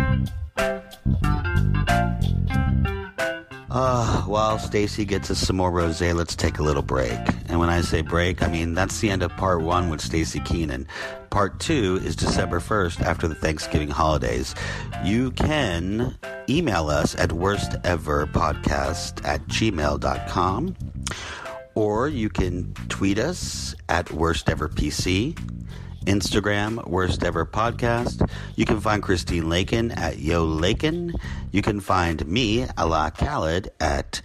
Uh, while Stacy gets us some more rosé, let's take a little break. And when I say break, I mean that's the end of part one with Stacy Keanan. Part two is December 1st after the Thanksgiving holidays. You can email us at worsteverpodcast at gmail.com or you can tweet us at worsteverpc. Instagram, Worst Ever Podcast. You can find Christine Lakin at Yo Lakin. You can find me, Allah Khaled, at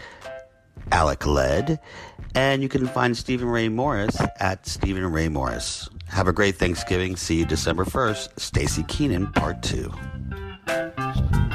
Alec Led. And you can find Steven Ray Morris at Steven Ray Morris. Have a great Thanksgiving. See you December 1st. Stacy Keanan, Part 2.